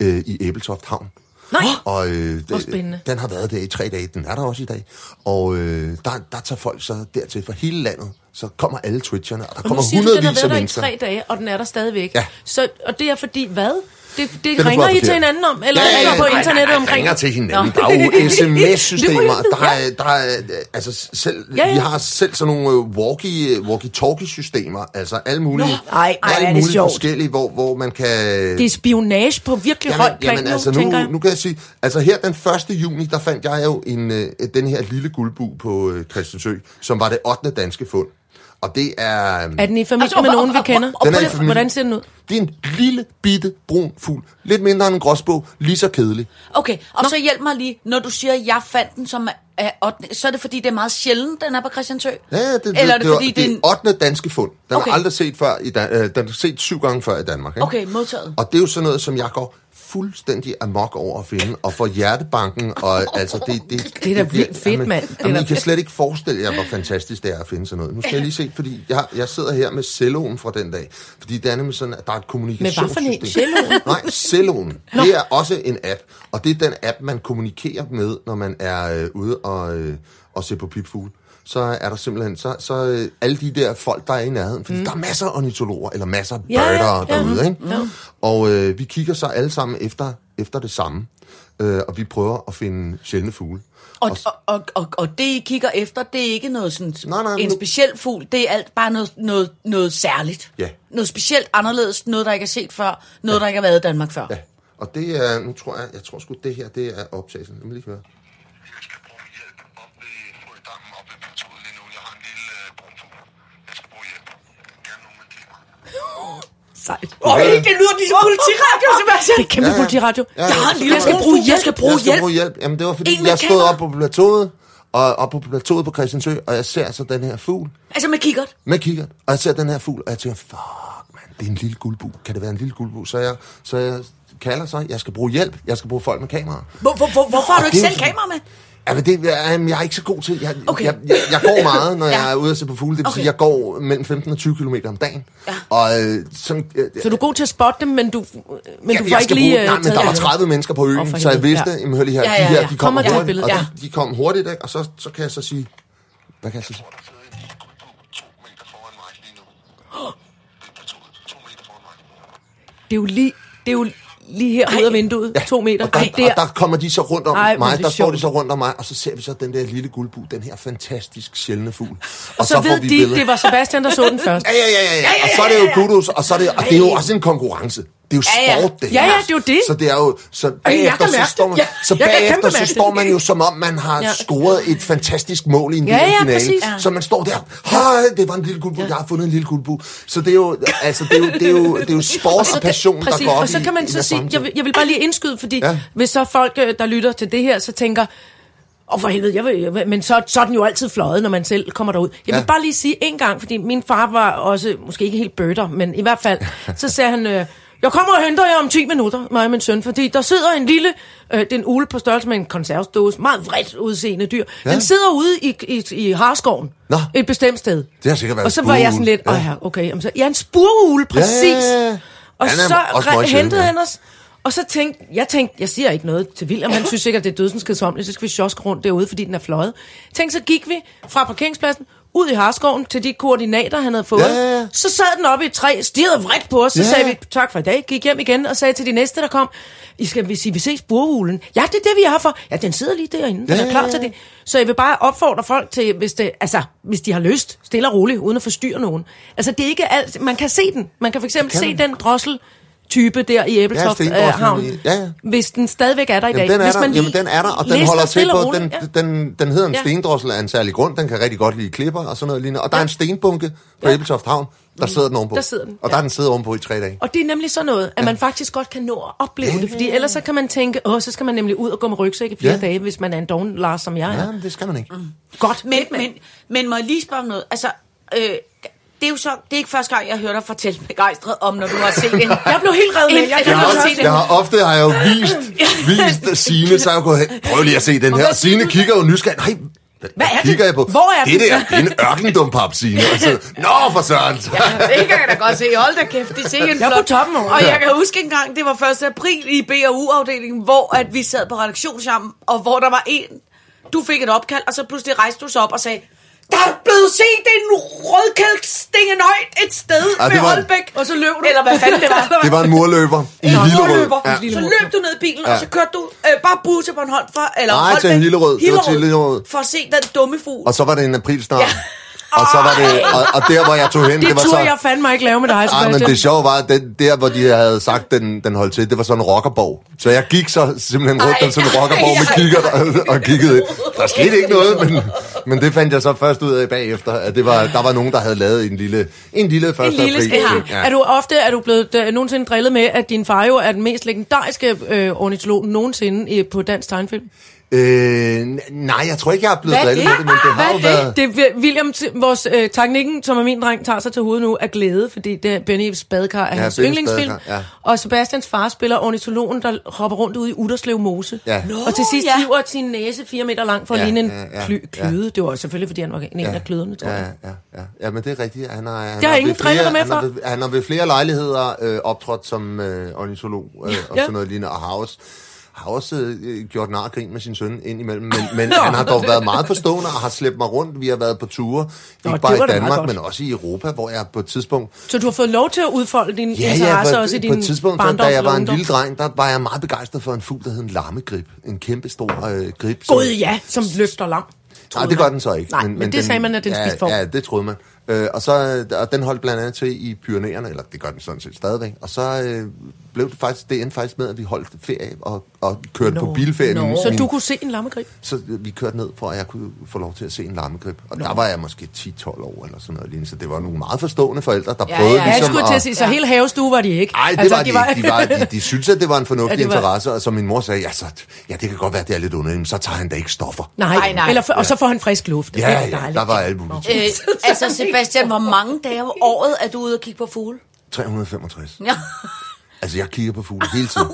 øh, i Æbeltoft Havn. Nej. Og øh, Hvor spændende. den har været der i tre dage, den er der også i dag. Og øh, der, der tager folk så dertil fra hele landet, så kommer alle twitcherne, og der Og nu kommer siger du, den har hundredvis af været der i mennesker. tre dage, og den er der stadigvæk. Ja. Så, og det er fordi, hvad? Det, det er ringer I til hinanden om? Eller Ja, ja, I på ja, internettet nej, nej, omkring? ringer til hinanden. Der er jo sms-systemer. Der er, der er, altså selv, Ja, ja. vi har selv sådan nogle øh, walkie, walkie-talkie-systemer. Altså alle mulige, Nå, ej, ej, alle mulige sjovt. forskellige, hvor, hvor man kan... Det er spionage på virkelig højt plan nu, altså nu, nu kan jeg sige, altså her den 1. juni, der fandt jeg jo en, øh, den her lille guldbu på øh, Christiansø, som var det 8. danske fund. Og det er... øh, Er den i familie Altså, med og- nogen, vi kender? Den er i Hvordan- familie. Hvordan ser den ud? Det er en lille, bitte, brun fugl. Lidt mindre end en gråsbog. Lige så kedelig. Okay, og så hjælp mig lige, når du siger, at jeg fandt den som er 8, så er det fordi, det er meget sjældent, den er på Christiansø? Ja, det, Eller er det, var- fordi, det er en... 8. danske fund. Den Okay. er aldrig set før i Dan- øh, den er set syv gange før i Danmark. Ikke? Okay, modtaget. Og det er jo sådan noget, som jeg går fuldstændig amok over at finde, og for hjertebanken, og altså det... Det, Det er da vildt fedt, mand. Jamen, I kan slet ikke forestille jer, hvor fantastisk det er at finde sådan noget. Nu skal jeg lige se, fordi jeg, jeg sidder her med celloen fra den dag, fordi det er nemlig sådan, at der er et kommunikationssystem. Med hvad for en? Celloen? Nej, celloen. Det er også en app, og det er den app, man kommunikerer med, når man er øh, ude og, øh, og se på pipfugle så er der simpelthen, så, så øh, alle de der folk, der er i nærheden, fordi mm. der er masser af ornitologer, eller masser af Ja, ja, birder ja. derude, ikke? Og øh, vi kigger så alle sammen efter, efter det samme, øh, og vi prøver at finde sjældne fugle. Og, og, og, og, og det, I kigger efter, det er ikke noget sådan, Nej, nej, en nu- speciel fugl. Det er alt bare noget, noget, noget særligt. Ja. Noget specielt anderledes, noget, der ikke er set før, noget, ja. der ikke har været i Danmark før. Ja, og det er, nu tror jeg, jeg tror sgu, det her, det er optagelsen. Lad mig lige høre. Jeg skal bruge hjælp op ved frødammen op ved plateauet lige nu. Jeg har en lille øh, brunfugl. Jeg skal bruge hjælp. Gerne nogen med klipper. Sejt. Øj, det lyder ligesom politiradio, Sebastian. Det er kæmpe politiradio. Ja, Jeg har en lille jeg skal bruge hjælp. Jeg skal bruge jeg skal hjælp. bruge hjælp. Jamen, det var fordi, En jeg stod op på plateauet, og op på plateauet på Christiansø, og jeg ser så den her fugl Altså med kikkert. med kikkert, og jeg ser den her fugl, og jeg tænker, fuck, man, det er en lille guldbu. Kan det være en lille guldbu? Så jeg, så jeg kalder så, jeg skal bruge hjælp, jeg skal bruge folk med kamera. Hvor, hvor, hvor, hvorfor har du ikke selv kamera med? Ja, men det, jeg, jeg er ikke så god til. Jeg, Okay. jeg, jeg, jeg går meget, når Ja. jeg er ude at se på fugle. Det vil Okay. sige, jeg går mellem 15 og 20 km om dagen. Ja. Og øh, sådan, øh, Så du er god til at spotte dem, men du, men Ja, du får ikke lige bruge, øh, nej, men der var billeder. 30 mennesker på øen, så jeg vidste, ja. ja. hør lige her, Ja, de ja, her, ja. de Kommer kommer hurtigt, billedet, og ja. de, de kom hurtigt, ikke? og så, så kan jeg så sige, hvad kan jeg så sige? Det er jo lige, det er jo lige her ud af vinduet, to meter. Og der, Ej, og der kommer de så rundt om Ej, mig, der står de så rundt om mig, og så ser vi så den der lille guldbu, den her fantastisk sjældne fugl. og så, ved de, billeder. det var Sebastian, der så den først. Ja, ja, ja, ja, ja. Og så er det jo kudos, og så er det, og det er jo også en konkurrence. Det er jo Ja, ja. sport, det Ja, ja, det er jo det. Så det er jo, så bagefter, så står man, Ja, så bagefter, så står man jo som om, man har Ja. scoret et fantastisk mål i en Ja, ja, finale. præcis. Så man står der, hej, det var en lille guldbu, jeg har fundet en lille guldbu. Så det er jo, altså, det er jo, det er jo, det er jo sport og, kan- passion, der går op Og så kan man så sige, jeg vil, jeg vil bare lige indskyde, fordi Ja. ja. hvis så folk, øh, der lytter til det her, så tænker, og for helvede, jeg vil, jeg vil, men så, så er den jo altid fløjet, når man selv kommer derud. Jeg vil Ja. bare lige sige en gang, fordi min far var også, måske ikke helt bøtter, men i hvert fald, så sagde han, øh, jeg kommer og henter jer om 10 minutter, mig og min søn, fordi der sidder en lille, øh, den ule på størrelse med en konservsdåse, meget vredt udseende dyr. Ja. Ja. Den sidder ude i, i, i Harskoven, Nå. et bestemt sted. Det har sikkert været Og så var jeg sådan lidt, ja. ja. okay, jamen så, ja, en spurule, præcis. Ja, ja, ja. Og er så re- hentede ja. han os, og så tænkte, jeg tænkte, jeg siger ikke noget til William, han synes sikkert, det er dødsens kedsommeligt, så skal vi sjoske rundt derude, fordi den er fløjet. Tænk, så gik vi fra parkeringspladsen, ud i Harskoven til de koordinater, han havde fået. Ja, ja. Så sad den oppe i et træ, stirrede vredt på os, så Ja, sagde vi tak for i dag, gik hjem igen og sagde til de næste, der kom, I skal vi sige, vi ses burhulen. Ja, det er det, vi er her for. Ja, den sidder lige derinde, den Ja, er klar til det. Så jeg vil bare opfordre folk til, hvis, det, altså, hvis de har lyst, stille og roligt, uden at forstyrre nogen. Altså, det er ikke alt. Man kan se den. Man kan for eksempel kan se den drossel type der i Æbeltoft Ja, ja, stendrossel havn. ja, ja. Hvis den stadigvæk er der i dag. Jamen, den er hvis der, man jamen, den er der, og den holder til på, den, ja. den, den hedder en Ja. stendrossel af en særlig grund, den kan rigtig godt lide klipper og sådan noget lignende, og der er en stenbunke på Ja. Æbeltoft Havn, der sidder den ovenpå. Der sidder den, Og ja. der er den sidder ovenpå i tre dage. Og det er nemlig sådan noget, at man faktisk godt kan nå at opleve det, fordi ellers så kan man tænke, åh, så skal man nemlig ud og gå med rygsæk i flere Ja. dage, hvis man er en doven Lars, som jeg er. Ja, men det skal man ikke. Godt. Men, men, men må jeg lige spørge om noget? Altså, øh, det er jo så, det er ikke første gang, jeg hører dig fortælle begejstret om, når du har set en... Jeg blev helt revet med. En- Jeg Jeg kan har også se det. Jeg har ofte har jeg jo vist, vist Signe, så er jeg gået hen, prøv lige at se den her. Og Signe kigger jo nysgerrig. Nej, hvad, Hvad er det? kigger jeg på? Hvor er det den? der, det er en ørkendumpap, Signe. Og så, Nå, for søren. Ja, det kan jeg da godt se. Hold da kæft, det er sikkert Jeg er på flot. toppen over. Og jeg kan huske en gang, det var 1. april i B&U-afdelingen, hvor at vi sad på redaktion sammen, og hvor der var en, du fik et opkald, og så pludselig rejste du sig op og sagde, der er blevet set en rødkælk stingenøjt et sted Ah, ved var- Holbæk. Og så løb du. Eller hvad fanden det var. Det var en murløber i Nå, Hillerød. Ja. Så løb du ned i bilen, Ja. og så kørte du øh, bare bus til Bornholm for, eller Nej, til Holbæk. Hillerød. Det var til Hillerød. For at se den dumme fugl. Og så var det en aprilsnar. Ja. Og så var det, og, og der hvor jeg tog hen, det, Det var så... jeg fandme ikke lave med dig, Ah, men Sebastian. det sjove var, at den, der hvor de havde sagt, den, den holdt til, det var sådan en rockerborg. Så jeg gik så simpelthen rundt om sådan en rockerborg med kigger og, og kiggede ind. Der skete ikke noget, men, men det fandt jeg så først ud af bagefter, at det var, der var nogen, der havde lavet en lille, en lille 1. En lille april. Ja. Er du ofte er du blevet øh, nogensinde drillet med, at din far jo er den mest legendariske øh, ornitolog nogensinde øh, på dansk tegnfilm? Øh, nej, jeg tror ikke, jeg er blevet er drillet det? med det, men det har jo været... Det er William, vores øh, teknikken, som er min dreng, tager sig til hovedet nu af glæde, fordi det er Benny's badekar er Ja, hans Bennys yndlingsfilm. ja. Og Sebastians far spiller ornitologen, der hopper rundt ude i Udderslev Mose. Ja. Og til sidst ja. hiver sin næse fire meter lang for at Ja, ligne en ja, ja, kly- ja. klyde. Det var selvfølgelig, fordi han var en af kløderne, tror Ja, jeg. ja, ja, ja, men det er rigtigt. Han har, han har ingen ved dig med han har, for. ved, han har ved flere lejligheder øh, optrådt som øh, ornitolog øh, og Ja. sådan noget lignende, og har også, har også øh, gjort nar og grin med sin søn indimellem, men, men han har dog været meget forstående og har slæbt mig rundt. Vi har været på ture, ikke det bare i Danmark, men også i Europa, hvor jeg på et tidspunkt... Så du har fået lov til at udfolde din Ja, interesse ja, også i din på et tidspunkt, da- barndom da jeg var en lille dreng, der var jeg meget begejstret for en fugl, der hed en lammegrib. En kæmpe stor øh, grib. som- Gud ja, som løfter lam. Nej, det gør den så ikke. Nej, men det sagde man, at den ja, spiste får. Ja, det troede man. Øh, og, så, og den holdt blandt andet til i Pyreneerne, eller det gør den sådan set stadigvæk. Og så øh, blev det faktisk, det endte faktisk med, at vi holdt ferie og, og kørte Nå, på bilferie. Min- Så du kunne se en lammegrib? så vi kørte ned, for at jeg kunne få lov til at se en lammegrib. Og Nå. der var jeg måske 10-12 år eller sådan noget lignende. Så det var nogle meget forstående forældre, der Ja, prøvede ja, Ja, jeg ligesom skulle til at sige, så hele havestue var de ikke. Nej, det Altså, var de, ikke. De, var, de, de synes, at det var en fornuftig Ja, ja, var- interesse, og som min mor sagde, ja, så, ja, det kan godt være, at det er lidt underligt, men så tager han da ikke stoffer. Nej, Nej, nej. Eller, og så får han frisk luft. Det Ja, ja, der var alt muligt. Øh, altså, Sebastian, hvor mange dage om året er du ude og kigge på fugle? 365. Ja. Altså, jeg kigger på fugle hele tiden.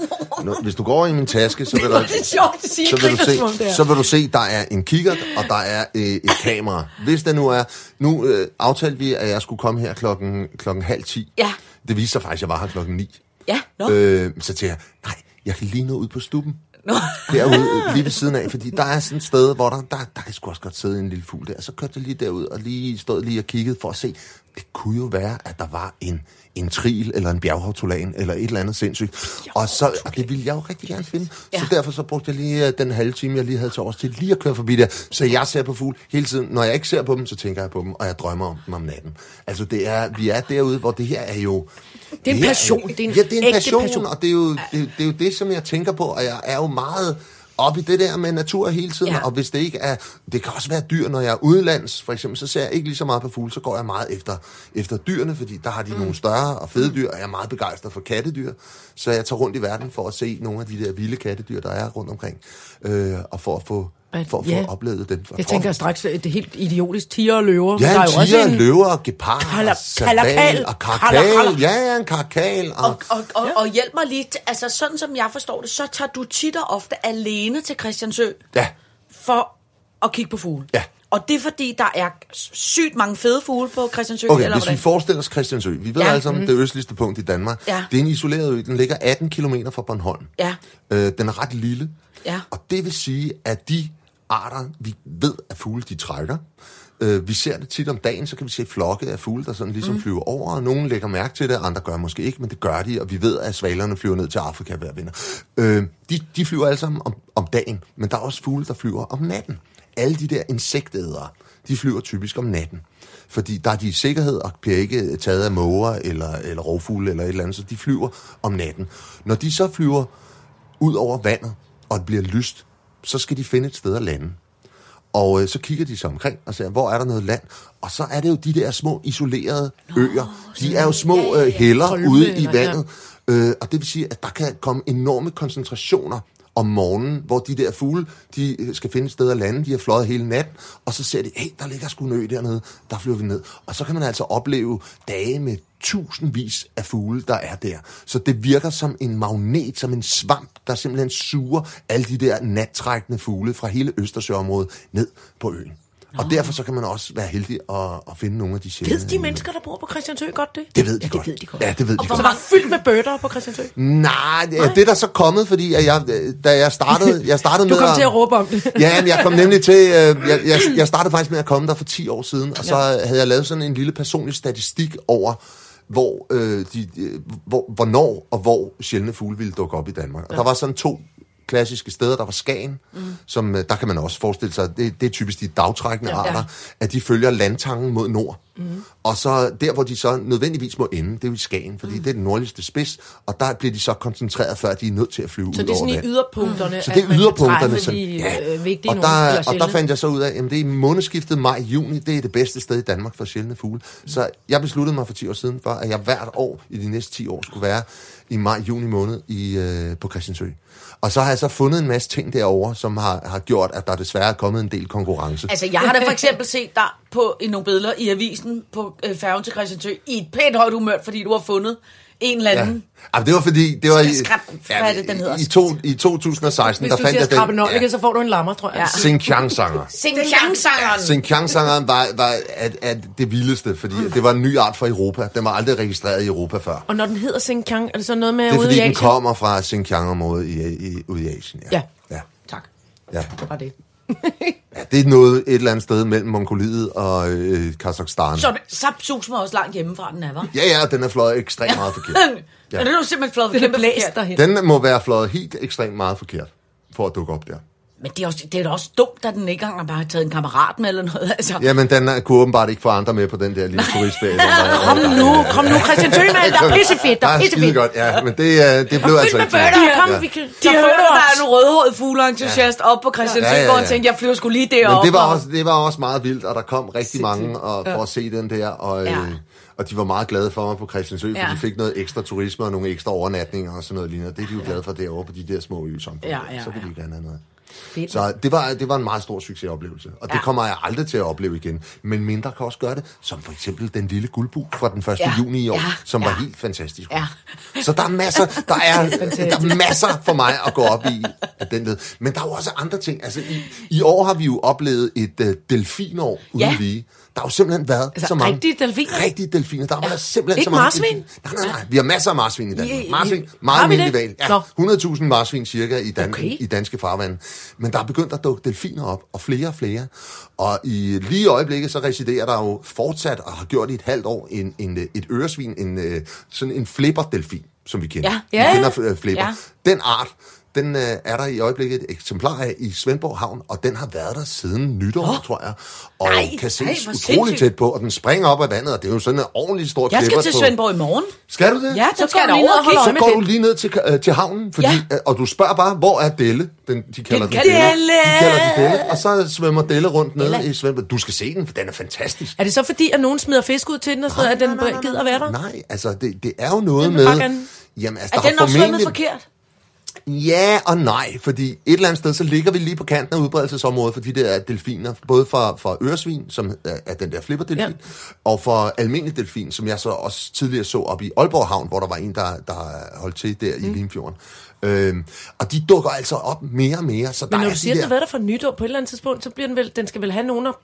Når, hvis du går over i min taske, så vil, der, Det er sjovt så vil, du det se, så vil du se, der er en kikkert, og der er øh, et kamera. Hvis der nu er... Nu øh, aftalte vi, at jeg skulle komme her klokken, klokken halv 10. Ja. Det viste sig faktisk, at jeg var her klokken 9. Ja, nå. Øh, så tænkte jeg, nej, jeg kan lige nå ud på stuben. Nå. Derude, lige ved siden af, fordi der er sådan et sted, hvor der, der, der kan sgu også godt sidde en lille fugl der. Så kørte jeg lige derud og lige stod lige og kiggede for at se, det kunne jo være, at der var en, en tril eller en bjerghavtolan eller et eller andet sindssygt. Og, så, og det ville jeg jo rigtig gerne finde. Ja. Så derfor så brugte jeg lige øh, den halve time, jeg lige havde til års til lige at køre forbi der. Så jeg ser på fugle hele tiden. Når jeg ikke ser på dem, så tænker jeg på dem, og jeg drømmer om dem om natten. Altså det er, vi er derude, hvor det her er jo... Det er en passion. Det er en ja, det er en passion, passion. og det er, jo, det, det er jo det, som jeg tænker på, og jeg er jo meget op i det der med natur hele tiden, Ja. ja. og hvis det ikke er, det kan også være dyr, når jeg er udenlands, for eksempel, så ser jeg ikke lige så meget på fugle, så går jeg meget efter, efter dyrene, fordi der har de mm. nogle større og fede dyr, og jeg er meget begejstret for kattedyr, så jeg tager rundt i verden for at se nogle af de der vilde kattedyr, der er rundt omkring, øh, og for at få, At- for at få ja. oplevet dem. Jeg tænker straks, at det er helt idiotisk. Tiger og løver. Ja, der er jo også tiger, en... løver, gepard, Kala- kalakal. og karkal. Ja, ja, en karkal. Og, Og, og, og, og hjælp mig lige, til- altså sådan som jeg forstår det, så tager du tit og ofte alene til Christiansø ja, for at kigge på fugle. Ja. Og det er fordi, der er sygt mange fede fugle på Christiansø, Okay, eller hvis vi hvordan? forestiller os Christiansø. Vi ved Ja. ja. alle sammen, det østligste punkt i Danmark. Ja. Det er en isoleret ø. Den ligger 18 km fra Bornholm. Ja. Øh, den er ret lille. Ja. Og det vil sige, at de arter, vi ved, at fugle de trækker, øh, vi ser det tit om dagen, så kan vi se flokke af fugle, der sådan ligesom mm. flyver over, og nogen lægger mærke til det, andre gør måske ikke, men det gør de, og vi ved, at svalerne flyver ned til Afrika hver vinter. Øh, de, de flyver alle sammen om, om dagen, men der er også fugle, der flyver om natten. Alle de der insektædere, de flyver typisk om natten. Fordi der er de i sikkerhed og bliver ikke taget af måger eller, eller rovfugle eller et eller andet, så de flyver om natten. Når de så flyver ud over vandet, og det bliver lyst, så skal de finde et sted at lande. Og øh, så kigger de sig omkring og ser, hvor er der noget land? Og så er det jo de der små isolerede Nå, øer. De er jo små øh, heller ude i eller- ja. vandet. Øh, og det vil sige, at der kan komme enorme koncentrationer om morgenen, hvor de der fugle, de øh, skal finde et sted at lande, de har fløjet hele natten, og så ser de, hey, der ligger sgu en ø dernede, der flyver vi ned. Og så kan man altså opleve dage med tusindvis af fugle, der er der. Så det virker som en magnet, som en svamp, der simpelthen suger alle de der nattrækkende fugle fra hele Østersøområdet ned på øen. Og derfor så kan man også være heldig at, at finde nogle af de sjældne. Ved de mennesker, der bor på Christiansø godt det? Det ved de ja, godt. det ved de godt. Ja, det ved de Så godt. der er fyldt med bøtter på Christiansø. Nej, det, det er der så kommet, fordi at jeg, da jeg startede, jeg startede Du med kom til at råbe om det. Ja, men jeg kom nemlig til, øh, jeg, jeg, jeg startede faktisk med at komme der for 10 år siden, og så havde jeg lavet sådan en lille personlig statistik over, hvor, øh, de, øh, hvor, hvornår og hvor sjældne fugle ville dukke op i Danmark. Og der var sådan to klassiske steder. Der var Skagen, mm. som øh, der kan man også forestille sig, det, det er typisk de dagtrækkende ja, arter, at de følger landtangen mod nord. Mm. Og så der, hvor de så nødvendigvis må ende, det er jo i Skagen, fordi mm. det er den nordligste spids, og der bliver de så koncentreret, før de er nødt til at flyve Så ud det er over sådan i yderpunkterne, Så det er yderpunkterne. Så, øh, vigtige og, der, og der fandt jeg så ud af, at det er i månedsskiftet maj-juni, det er det bedste sted i Danmark for sjældne fugle. Så jeg besluttede mig for 10 år siden for, at jeg hvert år i de næste 10 år skulle være i maj-juni måned i, øh, på Christiansø. Og så har jeg så fundet en masse ting derovre, som har, har gjort, at der desværre er kommet en del konkurrence. Altså, jeg har da for eksempel set dig på i nogle billeder i avisen på øh, færgen til Christiansø i et pænt højt humør, fordi du har fundet en eller Ja. anden. Ja, det var fordi, det var i, hvad er det, den hedder? i, to, i 2016, Hvis der du fandt siger jeg den. ja. så får du en lammer, tror jeg. Ja. Xinjiang-sanger. Xinjiang-sangeren. Xinjiang-sangeren var, var at, at det vildeste, fordi det var en ny art for Europa. Den var aldrig registreret i Europa før. Og når den hedder Xinjiang, er det så noget med Det er ude fordi, i den Asien? kommer fra Xinjiang-området i, i, ude i Asien. Ja. ja. Tak. ja. Det var det. Ja, det er noget et eller andet sted mellem Mongoliet og øh, Kazakhstan. Så så sus mig også langt hjemmefra, den er, var. Ja, ja, den er fløjet ekstremt meget forkert. Ja. Den er jo simpelthen er kæmpe forkert. derhen. Den må være fløjet helt ekstremt meget forkert, for at dukke op der. Men det er, også, det er da også dumt, at den ikke engang bare har taget en kammerat med eller noget. Altså. Jamen, den kunne åbenbart ikke få andre med på den der lille turistferie. Kom nu, kom nu, Christian Tømand, der er pissefedt, der er pissefedt. godt, ja, men det, øh, det blev altså Fyldt med ikke til kom, Ja. vi kan De tage har hørt, at der er en rødhåret fugleentusiast op på Christiansø, Ja, ja, ja. han tænkte, jeg flyver sgu lige derop. Men det var, og- også, det var også meget vildt, og der kom rigtig mange og, for at se den der, og, Ja. øh, og de var meget glade for mig på Christiansø, for Ja. de fik noget ekstra turisme og nogle ekstra overnatninger og sådan noget lignende. Det er de jo glade for derovre på de der små øsamfund. Ja, ja, Så vil de ja. gerne have noget. Fedt. Så det var, det var en meget stor succesoplevelse, og det Ja. kommer jeg aldrig til at opleve igen. Men mindre kan også gøre det, som for eksempel den lille guldbug fra den 1. Ja. juni i år, Ja. som var Ja. helt fantastisk. Ja. Så der er masser, der er, der er masser for mig at gå op i af den led. Men der er jo også andre ting. Altså, i, i år har vi jo oplevet et uh, delfinår ude ja. lige. Der har jo simpelthen været Altså, så mange... rigtige delfiner? Rigtige delfiner. Der har været simpelthen Ikke så mange marsvin? delfiner. Nej, nej, nej. Vi har masser af marsvin i Danmark. Marsvin, meget vi almindelig valg. Ja, Nå. 100.000 marsvin cirka i, Dan- Okay. i danske farvande. Men der er begyndt at dukke delfiner op, og flere og flere. Og i lige øjeblikket, så residerer der jo fortsat, og har gjort i et halvt år, en, en, et øresvin, en, øh, sådan en flipperdelfin, som vi kender. Ja. Vi Ja. kender øh, flipper. Ja. Den art, den øh, er der i øjeblikket et eksemplar af i Svendborg Havn, og den har været der siden nytår, oh. tror jeg. Og Nej, kan ses nej, utrolig sindssygt. tæt på, og den springer op af vandet, og det er jo sådan en ordentlig stor Jeg skal til på- Svendborg i morgen. Skal du det? Ja, Så så skal går jeg du lige ned og øje så går den. du lige ned til, øh, til havnen, fordi, Ja. øh, og du spørger bare, hvor er Delle? Den, de kalder den, kalder Delle. Delle. De kalder den Delle, og så svømmer Delle rundt ned i Svendborg. Du skal se den, for den er fantastisk. Er det så fordi, at nogen smider fisk ud til den, og sådan, at den gider være der? Nej, altså det, det er jo noget Den med... Jamen, altså, Er der den har også svømmet formentlig- forkert? Ja og nej, fordi et eller andet sted, så ligger vi lige på kanten af udbredelsesområdet for de der delfiner, både for, for øresvin, som er, den der flipperdelfin, Ja. ja. og for almindelig delfin, som jeg så også tidligere så op i Aalborg Havn, hvor der var en, der, der holdt til der mm. i Limfjorden. Øhm, og de dukker altså op mere og mere, så Men der når er du de siger, at den der... været der for nytår, på et eller andet tidspunkt, så bliver den vel, den skal vel have nogen at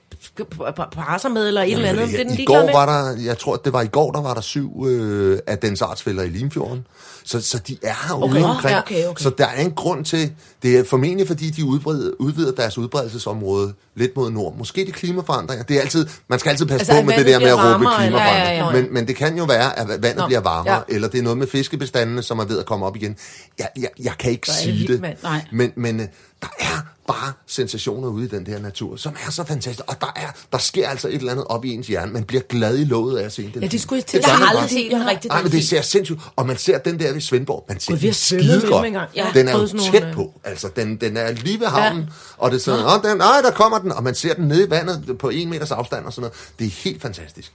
parre sig med, eller et eller andet. Det er den I går med. var der, jeg tror, det var i går, der var der syv øh, af dens artsfælder i Limfjorden. Så, så de er her Okay. ude omkring. Okay, okay. Så der er en grund til, det er formentlig fordi, de udbreder, udvider deres udbredelsesområde lidt mod nord. Måske det er klimaforandringer. Det er altid, man skal altid passe Altså, på med det der med at råbe klimaforandringer. Ja, ja, ja. Men, men det kan jo være, at vandet Nå, bliver varmere, ja. eller det er noget med fiskebestandene, som er ved at komme op igen. Jeg, jeg, jeg kan ikke sige det. Men, men øh, der er bare sensationer ude i den der natur, som er så fantastisk. Og der, er, der sker altså et eller andet op i ens hjerne. Man bliver glad i låget af at se den. Ja, det skulle jeg til Jeg har aldrig set en rigtig Nej, men det ser sindssygt Og man ser den der ved Svendborg. Man ser har den skide godt. Ja, Den er jo tæt nogle, øh, på. Altså, den, den er lige ved havnen. Ja. Og det er sådan, åh, den, ej, der kommer den. Og man ser den nede i vandet på en meters afstand og sådan noget. Det er helt fantastisk.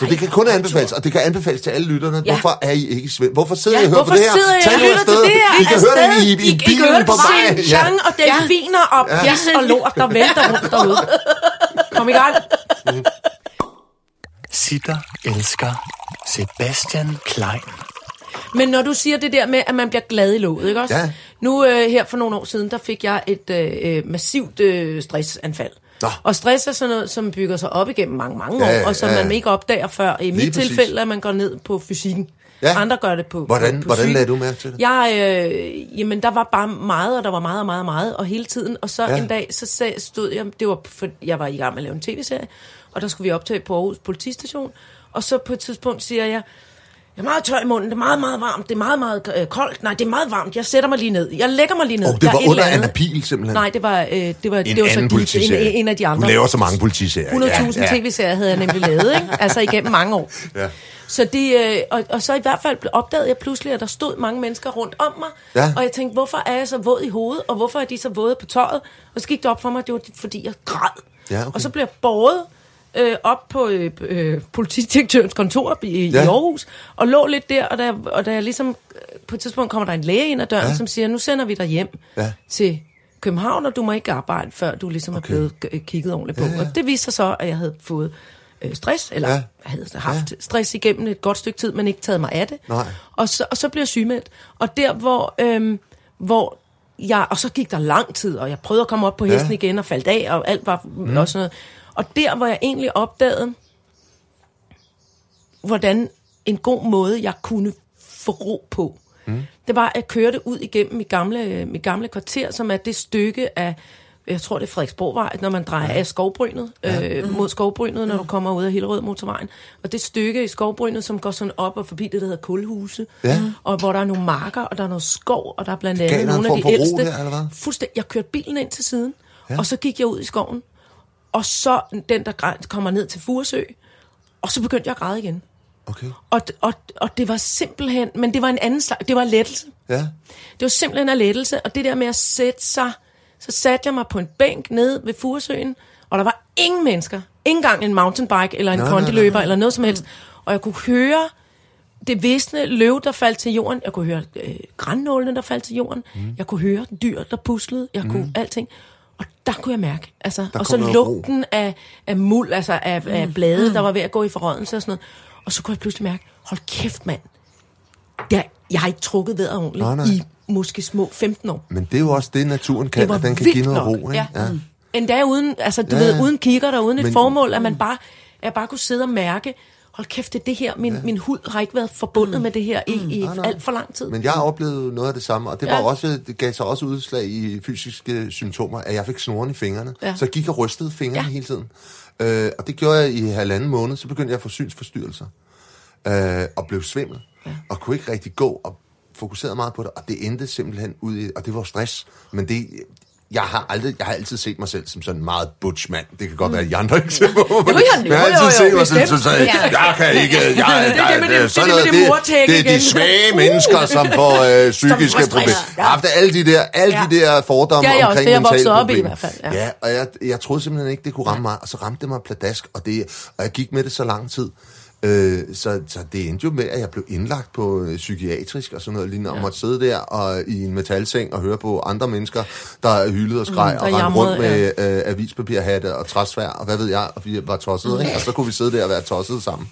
Så det kan kun anbefales, og det kan anbefales til alle lytterne. Ja. Hvorfor er I ikke i Svend? Hvorfor sidder Ja, I og hører Hvorfor på det her? sidder jeg Tag og nu lytter til det her? I kan høre det i, i, i I kan høre bilen det på vej. Xinjiang og delfiner og pis og lort, der vælter rundt derude. Kom i gang. Sitter elsker Sebastian Klein. Men når du siger det der med, at man bliver glad i låget, ikke også? Ja. Nu øh, her for nogle år siden, der fik jeg et øh, øh, massivt øh, stressanfald. Nå. Og stress er sådan noget, som bygger sig op igennem mange, mange Ja, år, og som ja. man ikke opdager før. I mit præcis. tilfælde, at man går ned på fysikken. Ja. Andre gør det på Hvordan, på, på hvordan lagde du mærke til det? Jeg, øh, jamen, der var bare meget, og der var meget og meget og meget, og hele tiden. Og så ja. en dag, så sag, stod jeg, det var, for jeg var i gang med at lave en tv-serie, og der skulle vi optage på Aarhus politistation. Og så på et tidspunkt siger jeg, jeg er meget tør i munden, det er meget, meget varmt, det er meget, meget øh, koldt. Nej, det er meget varmt, jeg sætter mig lige ned. Jeg lægger mig lige ned. Åh, det Der var eller under. Anna Pihl, simpelthen. Nej, det var, øh, det var, En det var så anden de, politiserie. en, en af de andre. Du laver så mange politiserier. 100.000 tv-serier havde jeg nemlig lavet, ikke? altså igennem mange år. Ja. Så det, øh, og, og så i hvert fald opdagede jeg pludselig, at der stod mange mennesker rundt om mig, Ja. og jeg tænkte, hvorfor er jeg så våd i hovedet, og hvorfor er de så våde på tøjet? Og så gik det op for mig, det var fordi, jeg græd. Ja, okay. Og så blev jeg båret øh, op på øh, øh, politidirektørens kontor i, Ja. ja. i Aarhus, og lå lidt der, og jeg- og jeg ligesom, øh, på et tidspunkt kommer der en læge ind ad døren, Ja. ja. som siger, nu sender vi dig hjem Ja. til København, og du må ikke arbejde, før du ligesom Okay. er blevet øh, kigget ordentligt på. Ja, ja. Og det viste sig så, at jeg havde fået øh, stress, eller Ja. ja. havde haft ja. stress igennem et godt stykke tid, men ikke taget mig af det. Nej. Og så, og så blev jeg sygemeldt. Og der, hvor, øhm, hvor jeg, og så gik der lang tid, og jeg prøvede at komme op på Ja. hesten igen, og faldt af, og alt var mm. og sådan noget. Og der, hvor jeg egentlig opdagede, hvordan en god måde, jeg kunne få ro på, mm. det var at køre det ud igennem mit gamle, mit gamle kvarter, som er det stykke af, jeg tror det er Frederiksborgvej, når man drejer ja. af skovbrynet, ja. øh, mod skovbrynet, når du kommer ud af Hillerød motorvejen. Og det stykke i skovbrynet, som går sådan op og forbi det, der hedder Kulhuse, Ja. og hvor der er nogle marker, og der er noget skov, og der er blandt andet nogle af de ældste. der, eller hvad? Fuldstændig. Jeg kørte bilen ind til siden, ja. og så gik jeg ud i skoven, og så den, der kommer ned til Furesø, og så begyndte jeg at græde igen. Okay. Og, og, og det var simpelthen, men det var en anden slags, det var lettelse. Ja. Det var simpelthen en lettelse, og det der med at sætte sig, så satte jeg mig på en bænk nede ved Furesøen, og der var ingen mennesker. Ikke engang en mountainbike, eller en Nej, kondiløber, nej. eller noget som helst. Og jeg kunne høre det visne løv, der faldt til jorden. Jeg kunne høre øh, grænnålene, der faldt til jorden. Mm. Jeg kunne høre dyr, der puslede. Jeg kunne mm. alting. Og der kunne jeg mærke. Altså, og kom så lugten af, af muld, altså af, mm. af blade, der var ved at gå i forrådelse og sådan noget. Og så kunne jeg pludselig mærke, hold kæft mand, jeg, jeg har ikke trukket vejret ordentligt Nej, nej. i måske små 15 år. Men det er jo også det, naturen kan, Det at den kan give noget nok. ro. Ikke? Ja. Mm. Endda uden, altså du Ja, ja, ja. ved, uden kigger der, uden et Men- formål, at man bare, at jeg bare kunne sidde og mærke, hold kæft, det er det her, min, ja. min hud har ikke været forbundet mm. med det her i, i Nej, nej. alt for lang tid. Men jeg har oplevet noget af det samme, og det, var Ja. også, det gav sig også udslag i fysiske symptomer, at jeg fik snoren i fingrene. Ja. Så jeg gik og rystede fingrene Ja. hele tiden. Øh, og det gjorde jeg i halvanden måned, så begyndte jeg at få synsforstyrrelser. Øh, og blev svimmel. Ja. Og kunne ikke rigtig gå, og fokuserede meget på det. Og det endte simpelthen ud i, og det var stress. Men det, jeg har, aldrig, jeg har altid set mig selv som sådan en meget butch mand. Det kan godt være, at I andre ikke ser på men Mm. Jo, jo, jeg har altid set mig selv som sådan, Ja. jeg kan ikke, jeg, jeg, Det er det det- sådan det det noget, det mortække det er de svage Uh. mennesker, som får øh, psykiske problemer. Ja. Jeg har haft alle de der, alle Ja. de der fordomme Det er jeg også, omkring det er jeg mentale op i i problemer. hvert fald, Ja, ja. ja og jeg, jeg troede simpelthen ikke, det kunne ramme mig, og så ramte det mig pladask, og, det, og jeg gik med det så lang tid. Øh, så, så det endte jo med, at jeg blev indlagt på øh, psykiatrisk og sådan noget lignende, og måtte sidde der og, i en metalseng og høre på andre mennesker, der hyldede og skreg, Mm, og rendte rundt med øh, avispapirhatte og træsvær, og hvad ved jeg, og vi var tossede, ikke? og så kunne vi sidde der og være tossede sammen.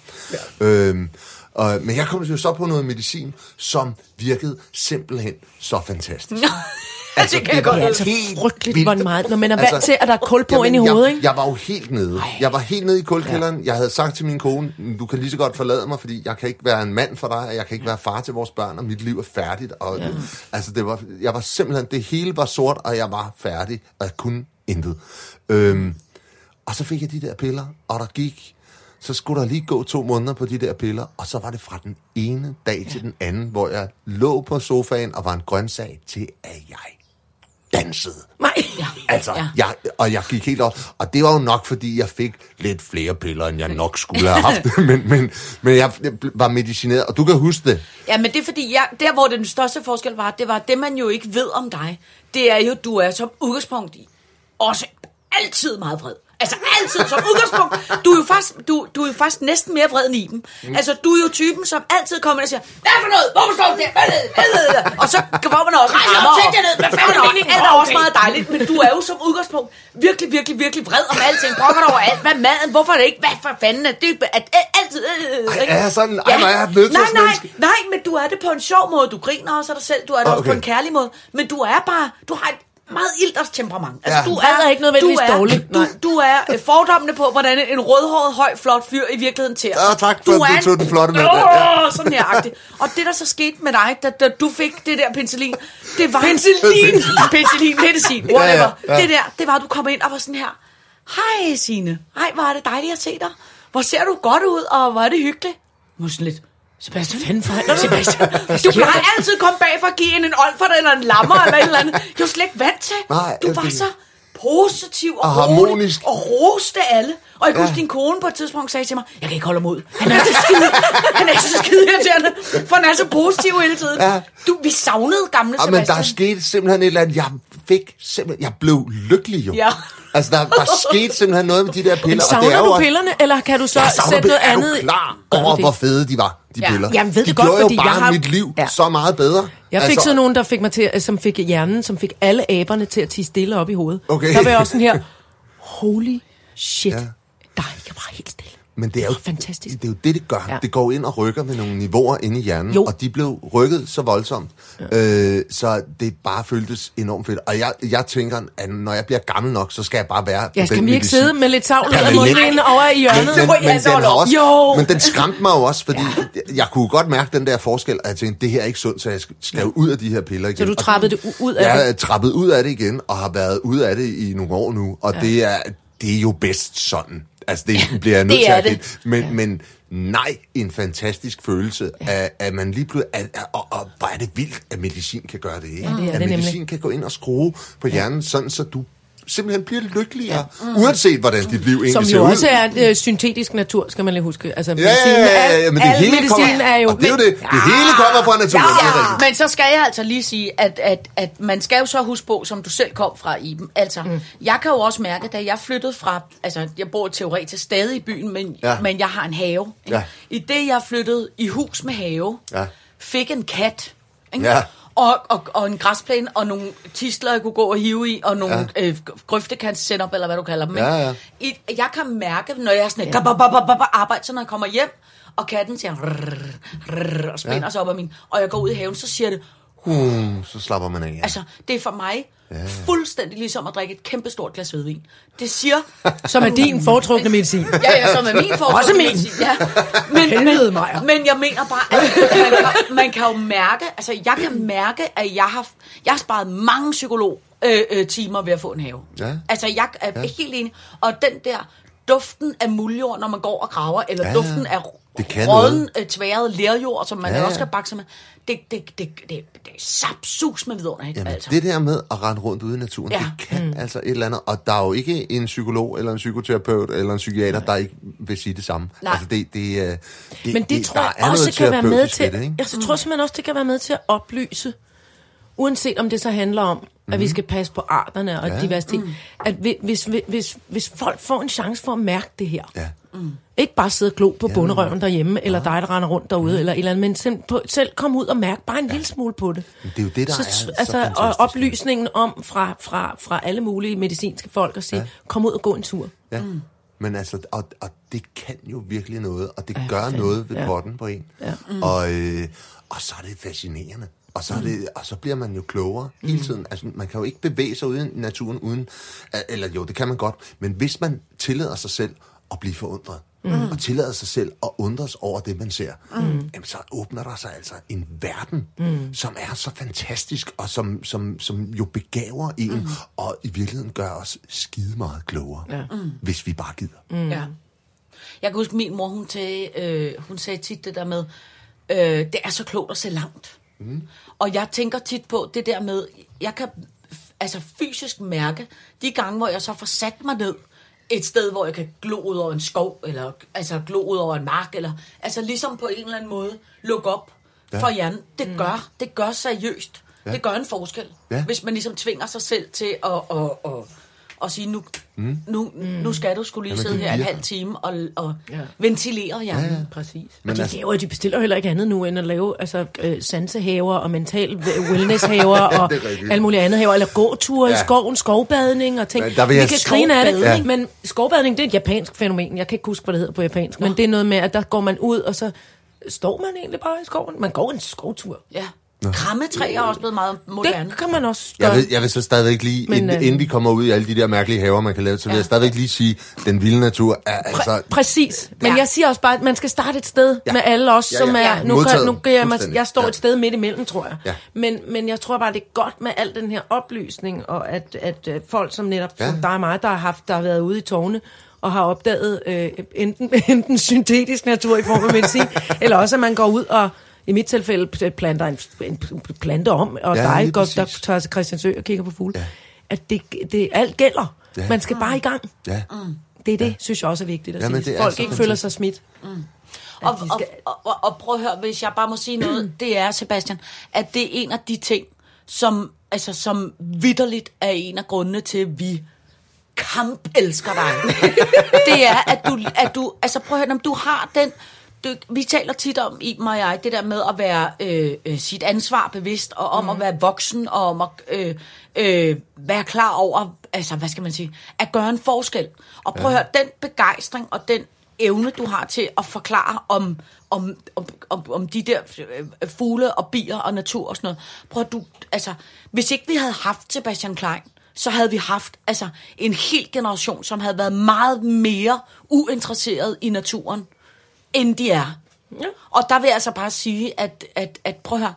Ja. Øhm, og, men jeg kom jo så på noget medicin, som virkede simpelthen så fantastisk. Altså, det kan jeg godt Det altså helt frygteligt, vildt. hvor meget, når man er vant til, at der er kul på ind i jeg, hovedet, ikke? Jeg var jo helt nede. Jeg var helt nede i kulkælderen. Jeg havde sagt til min kone, du kan lige så godt forlade mig, fordi jeg kan ikke være en mand for dig, og jeg kan ikke være far til vores børn, og mit liv er færdigt. Og, ja. Altså, det var, jeg var simpelthen, det hele var sort, og jeg var færdig, og jeg kunne intet. Øhm, og så fik jeg de der piller, og der gik så skulle der lige gå to måneder på de der piller, og så var det fra den ene dag til den anden, hvor jeg lå på sofaen og var en grøntsag til, at jeg dansede. Nej. Ja. Altså, Ja. jeg, og jeg gik helt op, og det var jo nok, fordi jeg fik lidt flere piller, end jeg nok skulle have haft, men, men, men jeg var medicineret, og du kan huske det. Ja, men det er fordi, jeg, der hvor den største forskel var, det var det, man jo ikke ved om dig. Det er jo, du er som udgangspunkt i også altid meget vred. Altså altid som udgangspunkt. Du er jo faktisk, du, du er jo faktisk næsten mere vred end Iben. Mm. Altså du er jo typen, som altid kommer og siger, hvad for noget? Hvorfor står du der? Hvad er? Hvad er det? Og så kommer man også Rejs op, sæt jer ned. Hvad fanden er meningen? Alt er også meget dejligt, men du er jo som udgangspunkt virkelig, virkelig, virkelig vred om alting. Brokker dig over alt. Hvad er maden? Hvorfor er det ikke? Hvad for fanden er det? At, at, altid... Øh, ikke? er jeg sådan? Ej, er jeg et nødvendighedsmenneske? Nej, nej, nej, men du er det på en sjov måde. Du griner også af dig selv. Du er det Ah, også på okay. en kærlig måde. Men du er bare... Du har et meget ilders temperament. Altså, Ja. du er ikke nødvendigvis du er, dårligt. Du, Nej. du er øh, fordommende på, hvordan en rødhåret, høj, flot fyr i virkeligheden til. Ja, tak for, at du tog den flotte med. Ja. Åh, sådan her agtigt. Og det, der så skete med dig, da, da du fik det der penicillin, det var... Penicillin? penicillin, medicin, whatever. Ja, ja, ja. Det der, det var, at du kom ind og var sådan her. Hej, Signe. Hej, hvor er det dejligt at se dig. Hvor ser du godt ud, og hvor er det hyggeligt. Sådan lidt... Sebastian, Fanden for Sebastian, du plejer altid komme bag for at give en en olfert eller en lammer eller et eller andet. Jeg var slet ikke vant til. Nej, du var så positiv og, Og rolig harmonisk. og roste alle. Og jeg kan Ja. huske, din kone på et tidspunkt sagde til mig, jeg kan ikke holde ham ud. Han er så skide, han er så skide irriterende, for han er så positiv hele tiden. Ja. Du, vi savnede gamle Ja, men Sebastian. der skete simpelthen et eller andet. Jeg fik simpelthen... Jeg blev lykkelig jo. Ja. Altså, der, der skete simpelthen noget med de der piller. og det Savner er jo du også- pillerne, eller kan du så savner sætte noget andet? Er du klar over, hvor fede de var, de Ja. piller? Jamen, ved de det godt, gjorde fordi jo jeg bare har- mit liv Ja. så meget bedre. Jeg fik Altså, sådan nogen, der fik mig til, som fik hjernen, som fik alle aberne til at tige stille op i hovedet. Okay. Der var jeg også sådan her, holy shit, Ja. ja. der jeg var helt stille. Men det er jo, fantastisk. Det er jo det, det gør. Ja. Det går ind og rykker med nogle niveauer inde i hjernen, Jo. og de blev rykket så voldsomt, ja. øh, så det bare føltes enormt fedt. Og jeg, jeg tænker, at når jeg bliver gammel nok, så skal jeg bare være Ja, skal vi ikke sidde med lidt savl men lidt- mundvin over i hjørnet? Men, ja, men, så den har også, Jo. men den skræmte mig jo også, fordi ja. jeg kunne godt mærke den der forskel, og jeg tænkte, det her er ikke sundt, så jeg skal, jo ud af de her piller igen. Så du Og trappede det ud af jeg det? er trappet ud af det igen, og har været ude af det i nogle år nu, og ja. det, er, det er jo bedst sådan. Altså, det bliver jeg nødt til at det. Men, men nej, en fantastisk følelse, at, at man lige pludselig... At, at, og, og hvor er det vildt, at medicin kan gøre det, ikke? Ja, det er at det medicin nemlig. kan gå ind og skrue på hjernen, sådan så du simpelthen bliver lykkeligere, ja. uanset hvordan dit liv egentlig Som ser jo ud. også er en øh, syntetisk natur, skal man lige huske. Altså, Ja, ja, ja, er- ja, men det hele kommer, er jo... det er jo det, det hele kommer fra naturen. det Ja, rigtigt. men så skal jeg altså lige sige, at, at, at man skal jo så huske på, som du selv kom fra, Iben. Altså, mm. jeg kan jo også mærke, da jeg flyttede fra... Altså, jeg bor teoretisk stadig i byen, men, Ja. ja. men jeg har en have. Ikke? Ja. I det, jeg flyttede i hus med have, Ja. fik en kat. Ikke? Ja. Og, og, og en græsplæne, og nogle tisler, jeg kunne gå og hive i, og nogle ja. øh, grøftekants eller hvad du kalder dem. Ja, ja. I, jeg kan mærke, når jeg er sådan et ja. arbejde, så når jeg kommer hjem, og katten siger rrr, rrr, og spænder ja. sig op af min, og jeg går ud i haven, så siger det, Uh, så slapper man af. Ja. altså, det er for mig ja. fuldstændig ligesom at drikke et kæmpe stort glas hvidvin. Det siger, Som er din foretrukne medicin. ja, ja, som er min forhold. Også min. Ja. Men, Helvede, men, Maja. men jeg mener bare, at man kan, man kan jo mærke, altså jeg kan mærke, at jeg har, jeg har sparet mange psykolog øh, øh, timer ved at få en have. Ja. Altså jeg er ja. helt enig. Og den der duften af muljord, når man går og graver, eller Ja, duften af Det kan råden, noget. øh, tværet lerjord, som man Ja, ja, også skal bakke sig med, det, det, det, det, det, det er sapsus med vidunderligt. Jamen, altså. det der med at rende rundt ude i naturen, ja. Det kan mm. altså et eller andet. Og der er jo ikke en psykolog, eller en psykoterapeut, eller en psykiater, der ikke vil sige det samme. Nej. Altså, det, det, øh, det, Men det tror der jeg også kan være med til, det, ikke? jeg tror simpelthen også, det kan være med til at oplyse, uanset om det så handler om, mm. at vi skal passe på arterne og Ja. ja. diversitet, mm. at vi- hvis, hvis, hvis, hvis folk får en chance for at mærke det her, Ja. ikke bare sidde og glo på bunderøven derhjemme, eller dig, der render rundt derude, eller et eller andet, men selv, på, selv komme ud og mærke bare en lille smule på det. Men det er jo det, der så, er så altså, fantastisk. og oplysningen om fra, fra, fra alle mulige medicinske folk at sige, ja. kom ud og gå en tur. Ja. Mm. Men altså, og, og det kan jo virkelig noget, og det Ja, ja, gør fanden. noget ved Ja. ja. potten på en. Ja. Mm. Og, øh, og så er det fascinerende. Og så, er det, og så bliver man jo klogere mm. hele tiden. Altså, man kan jo ikke bevæge sig ude i naturen uden... Eller jo, det kan man godt. Men hvis man tillader sig selv at blive forundret, mm. og tillader sig selv at undres over det, man ser, mm. jamen, så åbner der sig altså en verden, mm. som er så fantastisk, og som, som, som jo begaver en, mm. og i virkeligheden gør os skide meget klogere, ja. mm. hvis vi bare gider. Mm. Ja. Jeg kan huske, min mor, hun, sagde, øh, hun sagde tit det der med, øh, det er så klogt at se langt. Mm. Og jeg tænker tit på det der med, jeg kan altså fysisk mærke, de gange, hvor jeg så får sat mig ned, et sted, hvor jeg kan glo ud over en skov, eller altså glo ud over en mark, eller altså ligesom på en eller anden måde lukke op Ja. for hjernen. Det gør, det gør seriøst. Ja. Det gør en forskel, Ja. hvis man ligesom tvinger sig selv til at, at, at, at sige, nu, mm. nu, nu skal du skulle lige Jamen, sidde her en halv time og, og Ja. ja. ventilere hjernen. Ja, ja. Præcis. Men Men de, altså- laver, de bestiller heller ikke andet nu, end at lave altså, øh, sansehaver og mental wellnesshaver og alt muligt andet haver. Eller gåture ja. Ja. i skoven, skovbadning og ting. Men der vil vi kan grine af det, skovbadning. men skovbadning det er et japansk fænomen. Jeg kan ikke huske, hvad det hedder på japansk. Men det er noget med, at der går man ud, og så står man egentlig bare i skoven. Man går en skovtur. ja. Krammetræ er også blevet meget moderne. Det kan man også gøre. Jeg vil, jeg vil så stadigvæk lige, Men, inden, øh, inden vi kommer ud i alle de der mærkelige haver, man kan lave, så vil Ja. jeg stadigvæk lige sige, at den vilde natur er altså... Præcis. Men Ja. jeg siger også bare, at man skal starte et sted Ja. med alle os, Ja, som ja. er... Ja. Nu, Modtaget. kan, nu kan jeg, jeg står Ja. et sted midt imellem, tror jeg. Ja. Men, men jeg tror bare, det er godt med al den her oplysning, og at, at, at folk som netop Ja. som dig og mig, der har, haft, der har været ude i tårne, og har opdaget øh, enten, enten syntetisk natur i form af medicin, eller også at man går ud og i mit tilfælde planter en, en plante om, og Ja, ja, dig går, der tager til Christiansø og kigger på fugle. Ja. At det, det alt gælder. Ja. Man skal bare i gang. Ja. Det er det, synes jeg også er vigtigt at Jamen, sige. Folk ikke fantastisk. føler sig smidt. Og, vi og, skal- og, og, og prøv at høre, hvis jeg bare må sige noget, det er, Sebastian, at det er en af de ting, som, altså, som vidderligt er en af grundene til, at vi kamp-elsker dig. det er, at du, at du, altså prøv at høre, når du har den, du, vi taler tit om, i mig og jeg, det der med at være øh, øh, sit ansvar bevidst, og om mm. at være voksen, og om at øh, øh, være klar over, altså hvad skal man sige, at gøre en forskel. Og prøv at høre, den begejstring og den evne, du har til at forklare om, om, om, om, om de der øh, fugle og bier og natur og sådan noget. Prøv at du, altså, hvis ikke vi havde haft Sebastian Klein, så havde vi haft altså, en hel generation, som havde været meget mere uinteresseret i naturen, end de er. Ja. Og der vil jeg altså bare sige, at, at, at prøv at høre,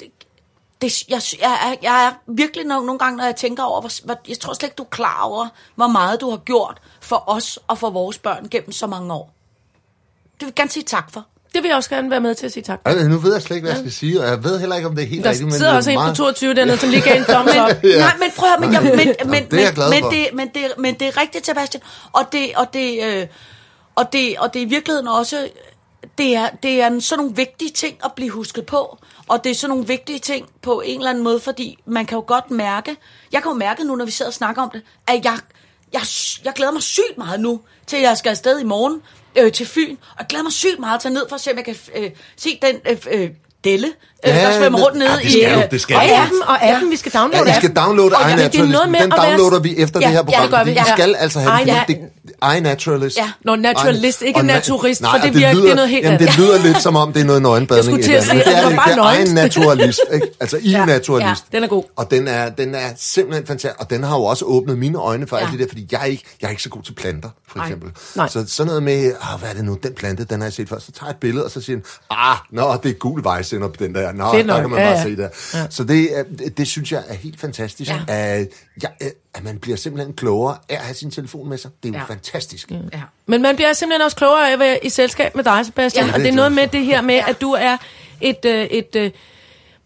det, det, jeg, jeg, er, jeg er virkelig nogle, nogle gange, når jeg tænker over, hvor, hvor, jeg tror slet ikke, du er klar over, hvor meget du har gjort for os og for vores børn gennem så mange år. Det vil jeg gerne sige tak for. Det vil jeg også gerne være med til at sige tak. Altså, nu ved jeg slet ikke, hvad jeg skal sige, og jeg ved heller ikke, om det er helt Der rigtigt. men sidder er også en på meget- 22 dernede, som lige gav en thumbs up. Ja. Nej, men prøv at høre, men, jeg, men, men, det er jeg men, glad men, for. det, men, det, men det er rigtigt, Sebastian. Og det, og det, øh, og det, og det er i virkeligheden også, det er, det er en, sådan nogle vigtige ting at blive husket på. Og det er sådan nogle vigtige ting på en eller anden måde, fordi man kan jo godt mærke, jeg kan jo mærke nu, når vi sidder og snakker om det, at jeg, jeg, jeg glæder mig sygt meget nu, til jeg skal afsted i morgen øh, til Fyn. Og jeg glæder mig sygt meget til at ned for at se, om jeg kan øh, se den øh, øh, delle, øh, Ja, der svømmer rundt nede ja, det skal i... du, øh, det skal Og ja, appen, og appen, vi skal downloade Ja, vi skal appen. downloade Og ja, med Den downloader vi efter Ja, det her ja, det program. gør vi, vi ja. skal altså have den, Ja. det iNaturalist. Ja. Nå, naturalist, ikke na- naturist, for Nej, det og virker- det er noget helt jamen, det andet. lyder lidt som om, det er noget nøgenbadning. Jeg skulle til at sige, andet. at Men det bare det er ikke. Det er iNaturalist. ikke? Altså i-naturalist. Den er god. Og den er, den er simpelthen fantastisk. Og den har jo også åbnet mine øjne for Ja. alt det der, fordi jeg er ikke, jeg er ikke så god til planter, for Nej. eksempel. Nej. Så sådan noget med, ah, hvad er det nu, den plante, den har jeg set før. Så tager jeg et billede, og så siger den, ah, nå, det er gul vejsender på den der. Nå, der kan man Ja, bare ja. se der. Så det, er- det, det synes jeg er helt fantastisk, Ja. at, jeg, at man bliver simpelthen klogere af at have sin telefon med sig. Det er jo Ja. fantastisk. Ja. Men man bliver simpelthen også klogere af at være i selskab med dig, Sebastian. Ja, og det er noget med det her med, at du er et, øh, et øh,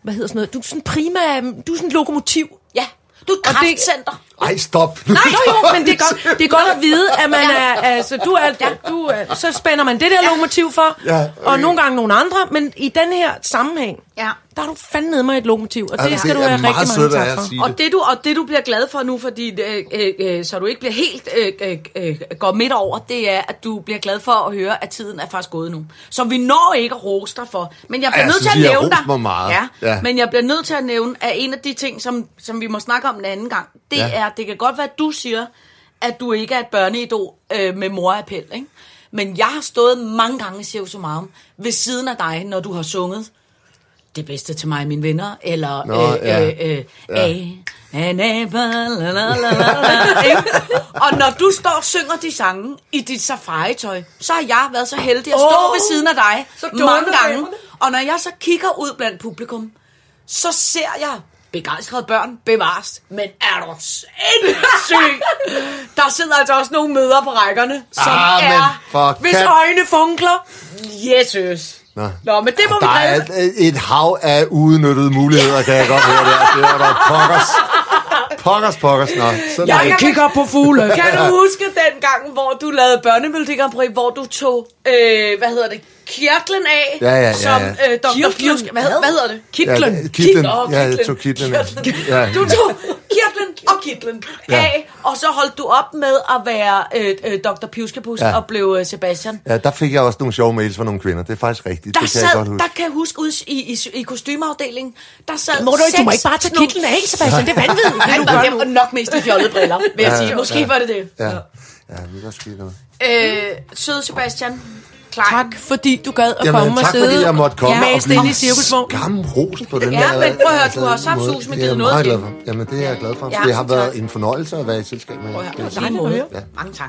hvad hedder sådan noget, du er sådan prima, du er sådan et lokomotiv. Ja, du er et Og det- kraftcenter. Ej, stop. Nej, jo, jo, men det er, godt, det er godt at vide, at man er, altså, du er, du er, så spænder man det der lokomotiv for, Ja, okay. og nogle gange nogle andre, men i den her sammenhæng, Ja. der er du fandme ned med et lokomotiv, og det Ja, skal det du er have rigtig mange tak for. Og det, du, og det du bliver glad for nu, fordi øh, øh, øh, så du ikke bliver helt øh, øh, øh, går midt over, det er, at du bliver glad for at høre, at tiden er faktisk gået nu. Som vi når ikke at rose dig for. Men jeg bliver jeg nødt til at har nævne dig. mig meget. Ja, Ja. Men jeg bliver nødt til at nævne, at en af de ting, som, som vi må snakke om en anden gang, det Ja. ja. Er, det kan godt være, at du siger, at du ikke er et børneidol øh, med morappel, ikke? Men jeg har stået mange gange i Circus Marum ved siden af dig, når du har sunget det bedste til mig og mine venner, eller Nå, øh, ja. øh, øh, A, a neighbor, la, la, la, la, ikke? Og når du står og synger de sange i dit safari-tøj, så har jeg været så heldig at stå Åh, ved siden af dig så mange gange. Og når jeg så kigger ud blandt publikum, så ser jeg begejstrede børn bevares, men er du sindssyg? Der sidder altså også nogle møder på rækkerne, som Ah, men er, for hvis kat- øjne funkler. Jesus. Nå. Nå, men det må vi Der er et, et hav af uudnyttede muligheder, kan jeg godt høre der. Det er der pokkers. Pokkers, pokkers. Nå, sådan Jeg er det. kan- Kigger på fugle. Kan du huske den gang, hvor du lavede børnemelodi hvor du tog, øh, hvad hedder det, kirtlen af, Ja, ja, ja, som ja. øh, Dr. Kirtlen? Pjusk, hvad, hvad hedder det? Kitlen. Ja, kitlen. Åh, Ja, jeg kitlen. tog kitlen. Kirtlen. Ja. Du tog kirtlen og kitlen af, og så holdt du op med at være øh, øh, Dr. Pjuskepus Ja. og blev øh, Sebastian. Ja, der fik jeg også nogle sjove mails fra nogle kvinder. Det er faktisk rigtigt. Der det kan jeg sad, godt huske. der kan jeg huske ud i, i, i kostymeafdelingen, der sad Må du, ikke- du må seks ikke bare tage kitlen af, Sebastian. Det er vanvittigt. Nu. var nok mest de fjollede briller, vil jeg sige. Måske var det det. Ja, ja det var sket noget. Øh, søde Sebastian, Klein. Tak, fordi du gad at Jamen, komme og tak, sidde fordi jeg måtte komme ja, og blive ind i på den Ja, her... men prøv at høre, altså, du har saftsus med Det givet jeg noget meget til. glad for. Jamen, det er jeg glad for. Ja, Det har tak. været en fornøjelse at være i selskab med. Prøv at Det høre. er. Ja. Mange tak.